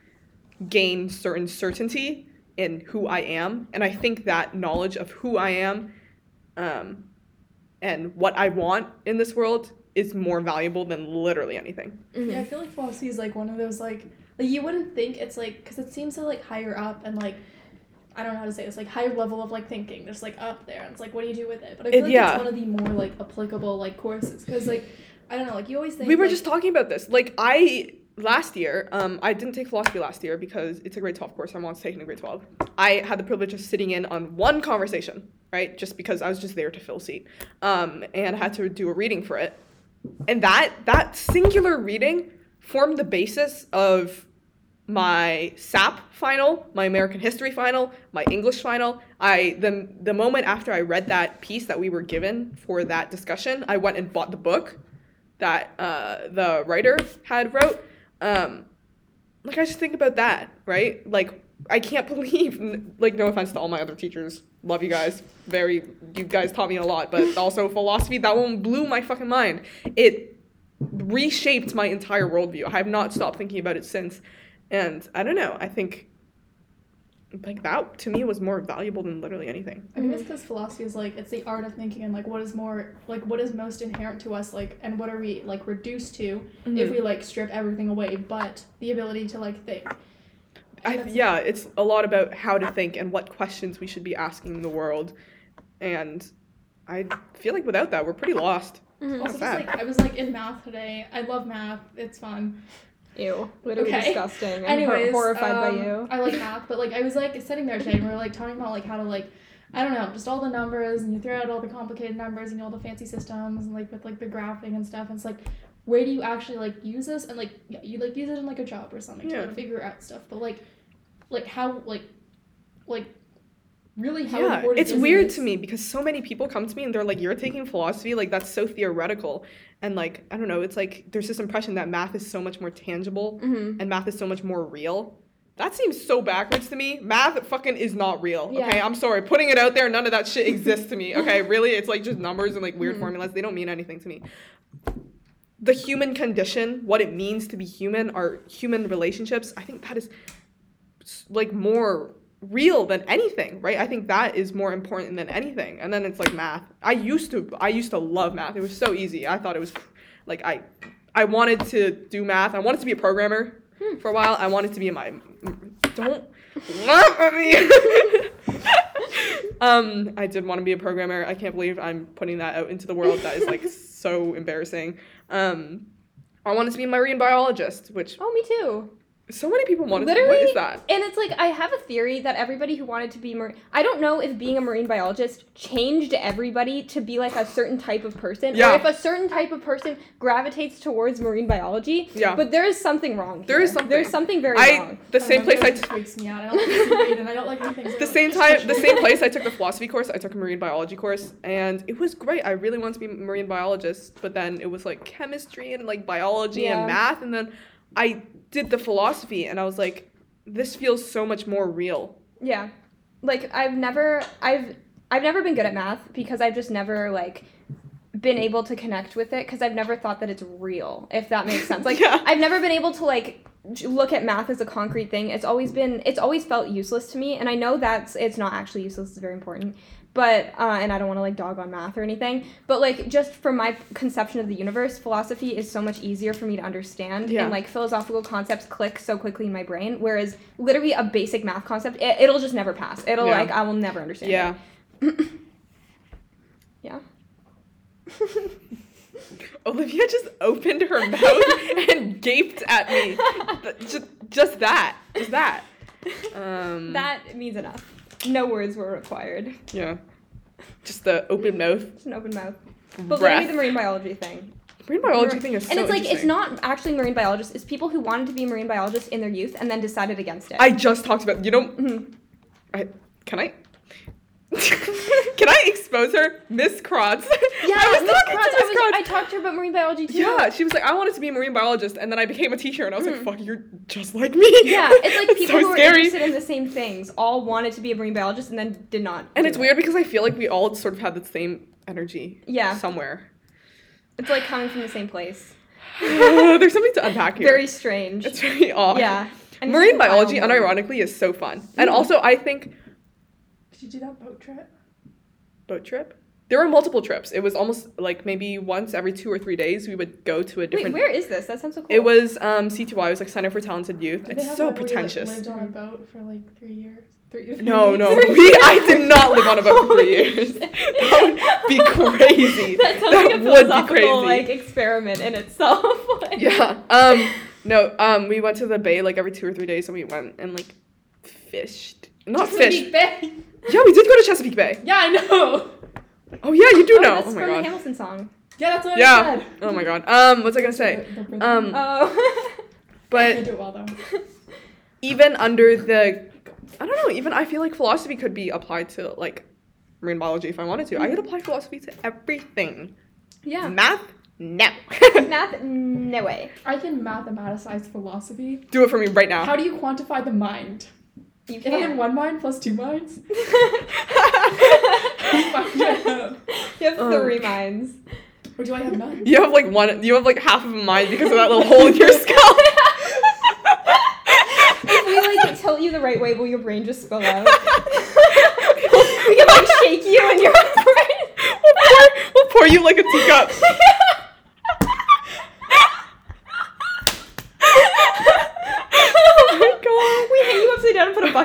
gain certain certainty in who I am, and I think that knowledge of who I am um, and what I want in this world is more valuable than literally anything. Yeah, I feel like philosophy is like one of those like like you wouldn't think it's like because it seems so like higher up and like I don't know how to say this like higher level of like thinking. There's like up there and it's like what do you do with it? But I feel It- like yeah. it's one of the more like applicable like courses because like I don't know like you always think we were like, just talking about this. Like I last year, um, I didn't take philosophy last year because it's a grade twelve course. I wanted to take it in grade twelve. I had the privilege of sitting in on one conversation, right? Just because I was just there to fill a seat, um, and I had to do a reading for it. And that that singular reading formed the basis of my SAP final, my American history final, my English final. I the the moment after I read that piece that we were given for that discussion, I went and bought the book that uh, the writer had wrote. Um, like I just think about that, right? Like I can't believe, like no offense to all my other teachers, love you guys, very you guys taught me a lot, but also philosophy that one blew my fucking mind. It reshaped my entire worldview. I have not stopped thinking about it since, and I don't know. I think like that to me was more valuable than literally anything. I think it's because philosophy is like it's the art of thinking and like what is more like what is most inherent to us like and what are we like reduced to if we like strip everything away but the ability to like think. I, yeah, it's a lot about how to think and what questions we should be asking the world. And I feel like without that, we're pretty lost. Mhm. Also, just like I was like in math today. I love math. It's fun. Ew. Literally Okay. disgusting. I'm Anyways, horrified um, by you. I like math, but like I was like sitting there today and we were like talking about like how to like I don't know, just all the numbers and you throw out all the complicated numbers and all the fancy systems and like with like the graphing and stuff. And it's like where do you actually like use this? And like yeah, you like use it in like a job or something to like figure out stuff. But like like how like like really how yeah, important it's weird to me because so many people come to me and they're like, "You're taking philosophy, like that's so theoretical," and like I don't know, it's like there's this impression that math is so much more tangible Mm-hmm. and math is so much more real. That seems so backwards to me. Math fucking is not real. Yeah. Okay, I'm sorry. Putting it out there, none of that shit exists to me. Okay, really, it's like just numbers and like weird Mhm. formulas. They don't mean anything to me. The human condition, what it means to be human, our human relationships, I think that is like more real than anything, right? I think that is more important than anything. And then it's like math. I used to I used to love math. It was so easy. I thought it was like I I wanted to do math. I wanted to be a programmer for a while. I wanted to be in my don't laugh at me. um, I did want to be a programmer. I can't believe I'm putting that out into the world. That is like so embarrassing. Um, I wanted to be a marine biologist, which Oh, me too. So many people wanted to. What Literally- that? And it's like I have a theory that everybody who wanted to be marine I don't know if being a marine biologist changed everybody to be like a certain type of person Yeah. or if a certain type of person gravitates towards marine biology. Yeah. But there is something wrong. There is here. something. There's something very I wrong. the same place I It t- freaks me out. I don't like seaweed I don't like when things. the same time the same place I took the philosophy course, I took a marine biology course and it was great. I really wanted to be a marine biologist, but then it was like chemistry and like biology Yeah. and math and then I did the philosophy and I was like this feels so much more real. Yeah. Like I've never I've I've never been good at math because I've just never like been able to connect with it because I've never thought that it's real, if that makes sense. Like Yeah. I've never been able to like look at math as a concrete thing. It's always been it's always felt useless to me and I know that's it's not actually useless, it's very important. But uh, and I don't want to like dog on math or anything, but like just from my conception of the universe, philosophy is so much easier for me to understand Yeah. and like philosophical concepts click so quickly in my brain. Whereas literally a basic math concept, it, it'll just never pass. It'll Yeah. like I will never understand. Yeah. it. yeah. Olivia just opened her mouth and gaped at me. Just, just that. Just that. Um, that means enough. No words were required. Yeah. Just the open mouth. Just an open mouth. But breath. literally the marine biology thing. marine biology thing is so and it's like it's not actually marine biologists. It's people who wanted to be marine biologists in their youth and then decided against it. I just talked about. You know. Mhm. I can I. can I expose her, Miss Kratz? Yeah, I was Miss talking Kratz, to I, Miss Kratz. I talked to her about marine biology too. Yeah, she was like, I wanted to be a marine biologist, and then I became a teacher, and I was like, Mhm. fuck, you're just like me. Yeah, it's like people so who are scary. interested in the same things all wanted to be a marine biologist and then did not. And it's it. weird because I feel like we all sort of had the same energy. Yeah. Somewhere. It's like coming from the same place. There's something to unpack here. Very strange. It's really odd. yeah. And Marine biology, unironically, is so fun. And Mhm. also, I think you do that boat trip? boat trip. There were multiple trips. It was almost like maybe once every two or three days we would go to a different. Wait, where is this? That sounds so cool. It was um, CTY. It was like Center for Talented Youth. Did It's so pretentious. you, like, lived on a boat for like three years. Three, three No, no, we. I did not live on a boat for three years. That would be crazy. That sounds That like a would be philosophical crazy. like experiment in itself. Like- Yeah. Um. No. Um. We went to the bay like every two or three days, and we went and like fished. Not Chesapeake fished. Bay. Yeah, we did go to Chesapeake Bay. Yeah, I know. Oh yeah, you do oh, know. That's Oh my from the. Hamilton song. Yeah, that's what I Yeah. said. Oh my god. Um. What's I gonna say? The- the rhythm. Um. Oh. But well even under the, I don't know. Even I feel like philosophy could be applied to like marine biology if I wanted to. I could apply philosophy to everything. yeah. Math. No. Math, no way. I can mathematicize philosophy. do it for me right now. How do you quantify the mind? You If I have one mind plus two minds, you have Um, three minds. or do I have none? You have like one. You have like half of a mind because of that little hole in your skull. if we like tilt you the right way, will your brain just spill out? we can like shake you and your brain. we'll, pour, we'll pour you like a teacup. oh my god. We hang you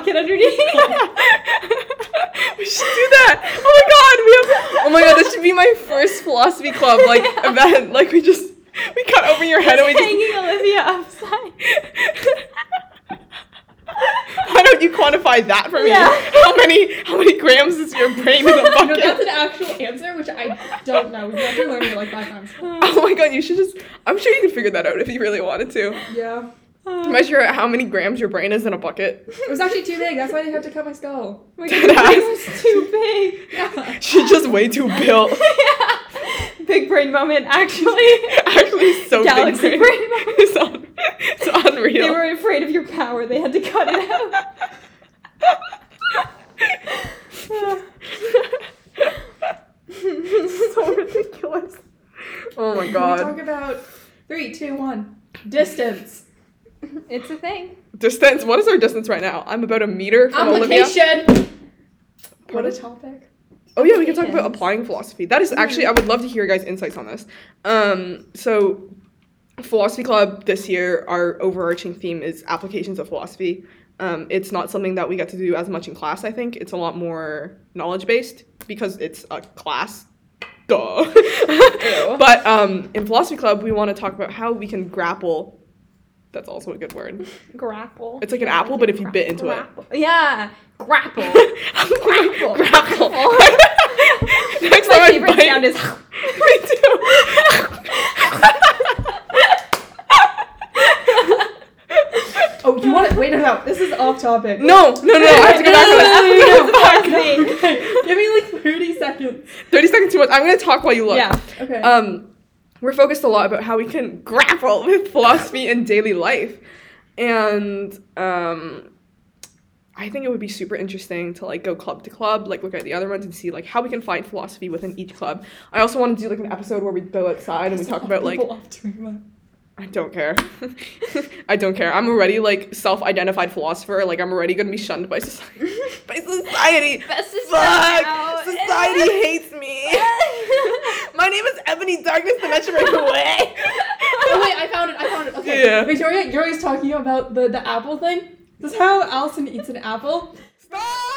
upside down and put underneath. we should do that. Oh my god, we have. Oh my god, this should be my first philosophy club like event. Like we just we cut open your head and we just. hanging Olivia upside. Why don't you quantify that for me? Yeah. How many how many grams is your brain in a No, that's an actual answer, which I don't know. We have to learn it like five times. Oh my god, you should just. I'm sure you could figure that out if you really wanted to. Yeah. Measure how many grams your brain is in a bucket. It was actually too big. That's why they had to cut my skull. My brain was too big. Yeah. She's just way too built. yeah. Big brain moment, actually. Actually, so Galaxy big. brain moment. It's, un- it's unreal. They were afraid of your power. They had to cut it out. so ridiculous. Oh my We god. talk about three, two, one. Distance. it's a thing. Distance. What is our distance right now? I'm about a meter from Olivia. Application. What a topic. Oh yeah, we can talk about applying philosophy. That is actually I would love to hear your guys' insights on this. Um, so philosophy club this year, our overarching theme is applications of philosophy. Um, it's not something that we get to do as much in class. I think it's a lot more knowledge based because it's a class. Duh. but um, in philosophy club, we want to talk about how we can grapple That's also a good word. Grapple. It's like an apple, but if you bit into it. Yeah. Grapple. Grapple. Grapple. Grapple. Next My time I favorite bite. sound is. Me too. Oh, you want to wait it out? This is off topic. no, no, no, I have to go back to that. No, no, no, no, no. Okay, give me like thirty seconds. 30 seconds too much. I'm gonna talk while you look. Yeah. Okay. Um, we're focused a lot about how we can grapple with philosophy in daily life. And um, I think it would be super interesting to like go club to club, like look at the other ones and see like how we can find philosophy within each club. I also want to do like an episode where we go outside and we talk about like People love doing that. I don't care. I don't care. I'm already like self-identified philosopher. Like I'm already gonna be shunned by society. by society. Fuck! Society hates me. My name is Ebony Darkness, the Metro away. Oh wait, I found it. I found it. Okay. Yeah. Victoria, you're always talking about the the apple thing. This is how Allison eats an apple. Stop!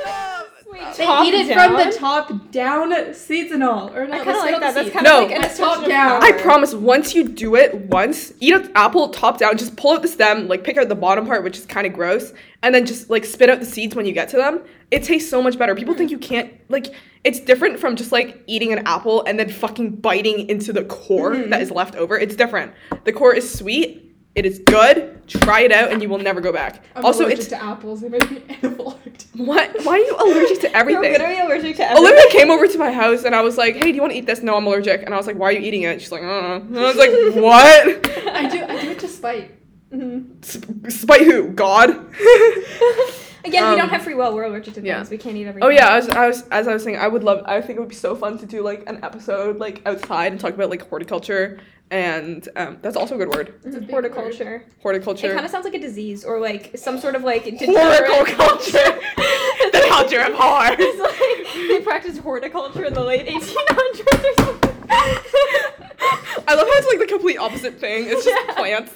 Stop! Wait, They Top eat it down? from the top down, seeds and all. Or no, I kind of like go that. That's seeds. kind No. like an It's top down. I promise, once you do it once, eat an apple top down, just pull out the stem, like pick out the bottom part, which is kind of gross, and then just like spit out the seeds when you get to them. It tastes so much better. People think you can't, like, it's different from just like eating an apple and then fucking biting into the core Mm-hmm. that is left over. It's different. The core is sweet, it is good. Try it out and you will never go back. I'm also, allergic it's to apples. They make me anaphylactic. what? Why are you allergic to You're everything? literally allergic to everything. Olivia came over to my house and I was like, "Hey, do you want to eat this?" No, I'm allergic. And I was like, "Why are you eating it?" She's like, "I don't know." And I was like, "What? I do. I do it to spite. Mhm. S- Spite who? God?" Again, we Um, don't have free will. We're allergic to things. yeah. We can't eat everything. oh yeah, I was, I was, as I was saying, I would love. I think it would be so fun to do like an episode like outside and talk about like horticulture, and um, that's also a good word. It's a big horticulture. It Horticulture. kind of sounds like a disease or like some sort of like degenerate- Horticulture. the culture of horror. It's like they practiced horticulture in the late 1800s or something. I love how it's like the complete opposite thing. It's just Yeah. plants.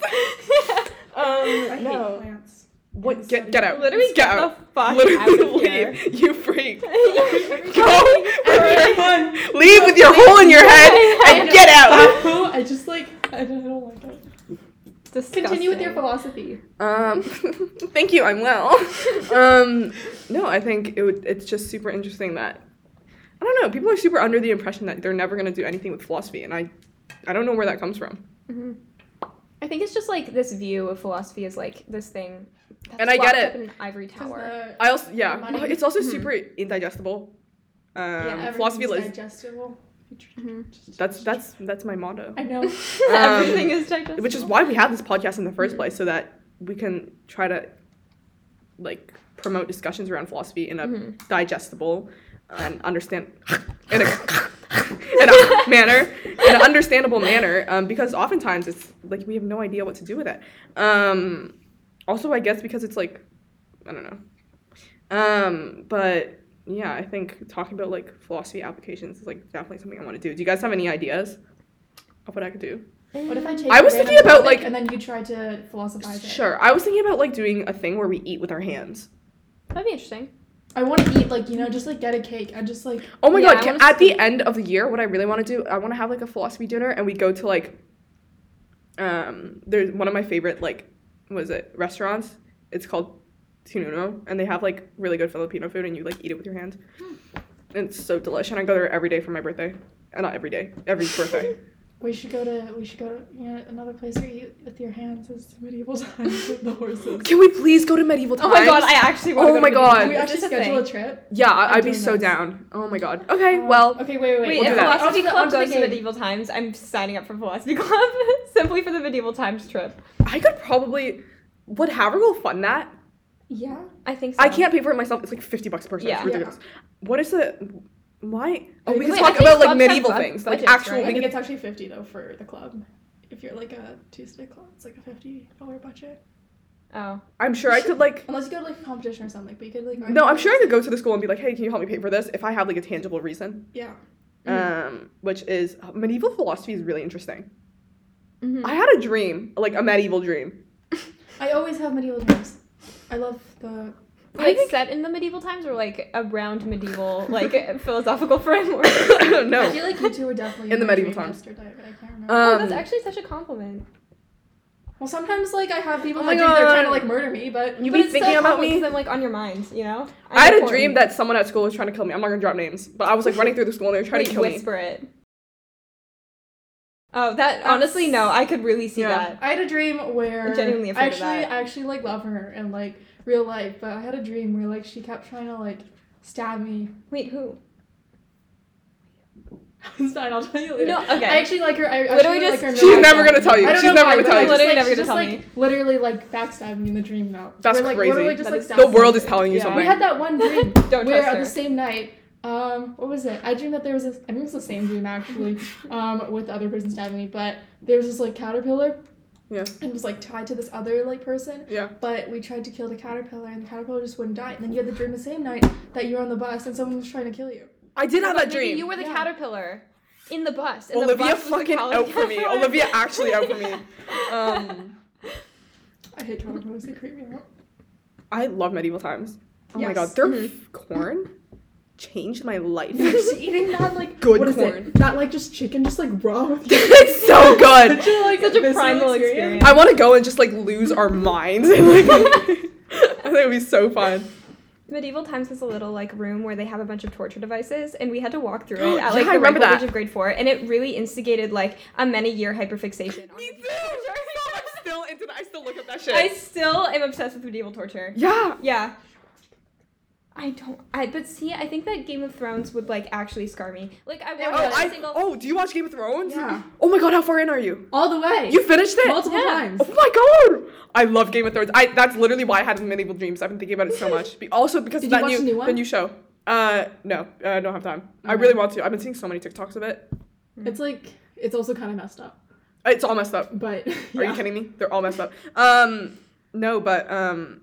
Yeah. I Um, hate plants. What? Get get out. Literally get, out. the fuck Literally out of here. leave. You freak. Go. Everyone. Leave with your hole in your head and get out. I just like I don't, I don't like it. Disgusting. Continue with your philosophy. Um, thank you. I'm well. Um, no, I think it would. It's just super interesting that I don't know. People are super under the impression that they're never gonna do anything with philosophy, and I, I don't know where that comes from. Mhm. I think it's just like this view of philosophy is like this thing. That's And I get it. Up in an ivory 'Cause tower. the- I also yeah. Money. It's also Mhm. super indigestible. Um, yeah, philosophy everything's is digestible. Mhm. that's that's that's my motto. I know. Everything is digestible. which is why we have this podcast in the first place so that we can try to like promote discussions around philosophy in a Mhm. digestible and understand in a, in a manner in an understandable manner um, because oftentimes it's like we have no idea what to do with it um, also i guess because it's like i don't know um, but yeah i think talking about like philosophy applications is like definitely something i want to do do you guys have any ideas of what i could do What if I take? I was thinking about, like- and then you try to philosophize it. Sure. I was thinking about like doing a thing where we eat with our hands. That'd be interesting. I want to eat like you know just like get a cake. I just like Oh my Yeah, god! Can, at the end of the year, what I really want to do, I want to have like a philosophy dinner, and we go to like, um, there's one of my favorite like, what is it restaurants? It's called Tinuno, and they have like really good Filipino food, and you like eat it with your hands. And it's so delicious, and I go there every day for my birthday. Uh, not every day, every birthday. we should go to we should go to you know another place where you eat with your hands is medieval times with the horses. Can we please go to medieval times? Oh my god, I actually want to Oh go my God. Can we actually this schedule thing? a trip? yeah, I- I'm I'd be so this. down. Oh my god. Okay, Um, well, okay, wait, wait, wait. Wait, We'll if do that. Philosophy Onto the- Club goes to. Medieval Times, I'm signing up for Philosophy Club simply for the Medieval Times trip. I could probably. Would Havergal fund that? Yeah. I think so. I can't pay for it myself. It's like fifty bucks per person. Yeah. It's ridiculous. What is the why? Oh, we Wait, can I talk think about like clubs have medieval bud- things, like budgets, actual. right? I we think can- it's actually fifty though for the club. If you're like a Tuesday club, it's like a fifty dollar budget. Oh. I'm sure I could like. Unless you go to like a competition or something, but you could like. No, I'm sure I could go to the school and be like, "Hey, can you help me pay for this?" If I have like a tangible reason. Yeah. Um, which is medieval philosophy is really interesting. Mhm. I had a dream, like a medieval dream. I always have medieval dreams. I love the. Like set in the medieval times or like around medieval like philosophical framework? I don't I feel like you two were definitely In the medieval dream times. yesterday, but I can't remember. oh, Um, that's actually such a compliment. Well, sometimes like I have people Oh that my think they're trying to like murder me, but You But be thinking about me. I'm like on your mind, you know. I'm I had a dream that someone at school was trying to kill me. I'm not gonna drop names, but I was like running through the school and they were trying Wait, to kill me. whisper it. Oh, that honestly no, I could really see Yeah. that. I had a dream where I'm genuinely afraid I of actually that. I actually like love her and like real life, but I had a dream where like she kept trying to like stab me. Wait, who? it's fine, I'll tell you later. No, okay. I actually like her. I Literally just- like her. in She's real life. never gonna tell you. She's never why, gonna tell you. just, Literally like, never she gonna just, tell like, me. Literally like backstabbed me in the dream though. That's Where, like, crazy. literally just, That like, is- The world is telling you Yeah. We had that one dream Don't where trust on her. the same night, um, what was it? I dreamed that there was this. I think it was the same dream actually, um, with the other person stabbing me. But there was this like caterpillar. Yeah. And was like tied to this other like person. Yeah. But we tried to kill the caterpillar, and the caterpillar just wouldn't die. And then you had the dream the same night that you were on the bus and someone was trying to kill you. I did have that Maybe dream. You were the Yeah. caterpillar in the bus. And the Olivia bus was the fucking out for me. Olivia actually out for me. Um, I hate caterpillars. They creep me out. I love medieval times. Oh my Yes. god, their Mhm. f- corn changed my life. Just eating that like Good what is corn. it? That like just chicken just like raw with it's so good. Such a, like, Such a primal experience. I want to go and just like lose our minds. And, like, I think it would be so fun. Medieval Times has a little like room where they have a bunch of torture devices, and we had to walk through it at like Yeah, the remember ripe age of grade four, and it really instigated like a many year hyperfixation. on Me too. I'm still into that. I still look up that shit. I still am obsessed with medieval torture. yeah. Yeah. I don't. I but see, I think that Game of Thrones would like actually scar me. Like I Yeah, watched Oh, every I, single. oh, do you watch Game of Thrones? Yeah. Oh my god, how far in are you? All the way. You finished it? multiple Yeah. times. Oh my god! I love Game of Thrones. I that's literally why I had the medieval dreams. I've been thinking about it so much. Be, also because Did of you that watch new, the new one? new show. Uh, no, uh, I don't have time. I really want to. I've been seeing so many TikToks of it. It's like it's also kind of messed up, It's all messed up. but Are you kidding me? They're all messed up. Um, no, but um,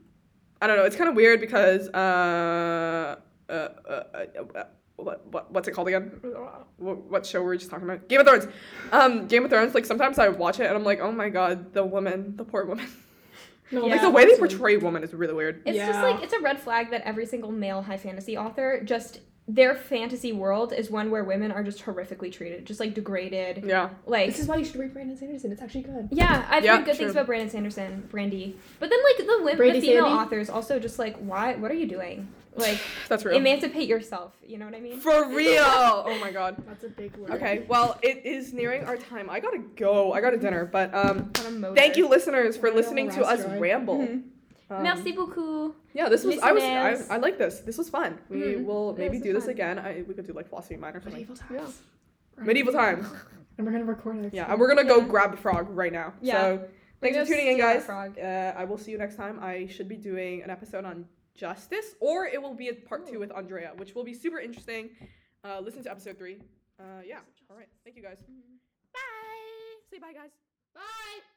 I don't know. It's kind of weird because uh, uh, uh, uh, uh what, what what's it called again? What, what show were we just talking about? Game of Thrones. Um, Game of Thrones. Like sometimes I watch it and I'm like, oh my god, the woman, the poor woman. No, Yeah. Like the way they portray women is really weird. It's just like it's a red flag that every single male high fantasy author just their fantasy world is one where women are just horrifically treated, just like degraded. Yeah. Like This is why you should read Brandon Sanderson. It's actually good. yeah, I've Yeah, heard good things about Brandon Sanderson, Brandy. But then like the women, the female Sandy? authors also just like why? What are you doing? Like That's real. emancipate yourself. You know what I mean? For real. Oh my god. That's a big word. Okay, well, it is nearing our time. I gotta go. I got a dinner, but um, On a motor. thank you, listeners, for listening to us restaurant. ramble. Mhm. Um, Merci beaucoup. Yeah, this was. I was. I, I like this. This was fun. We Mhm. will maybe this do was this fun. again. I we could do like philosophy minor or something. Medieval times. Medieval times. And we're gonna record it. Yeah, and we're gonna go Yeah. grab a frog right now. Yeah. So thanks for tuning in, guys. frog. Uh, I will see you next time. I should be doing an episode on justice, or it will be a part two with Andrea, which will be super interesting. Uh, listen to episode three. Uh, yeah. All right. Thank you, guys. Bye. Say bye, guys. Bye. Bye.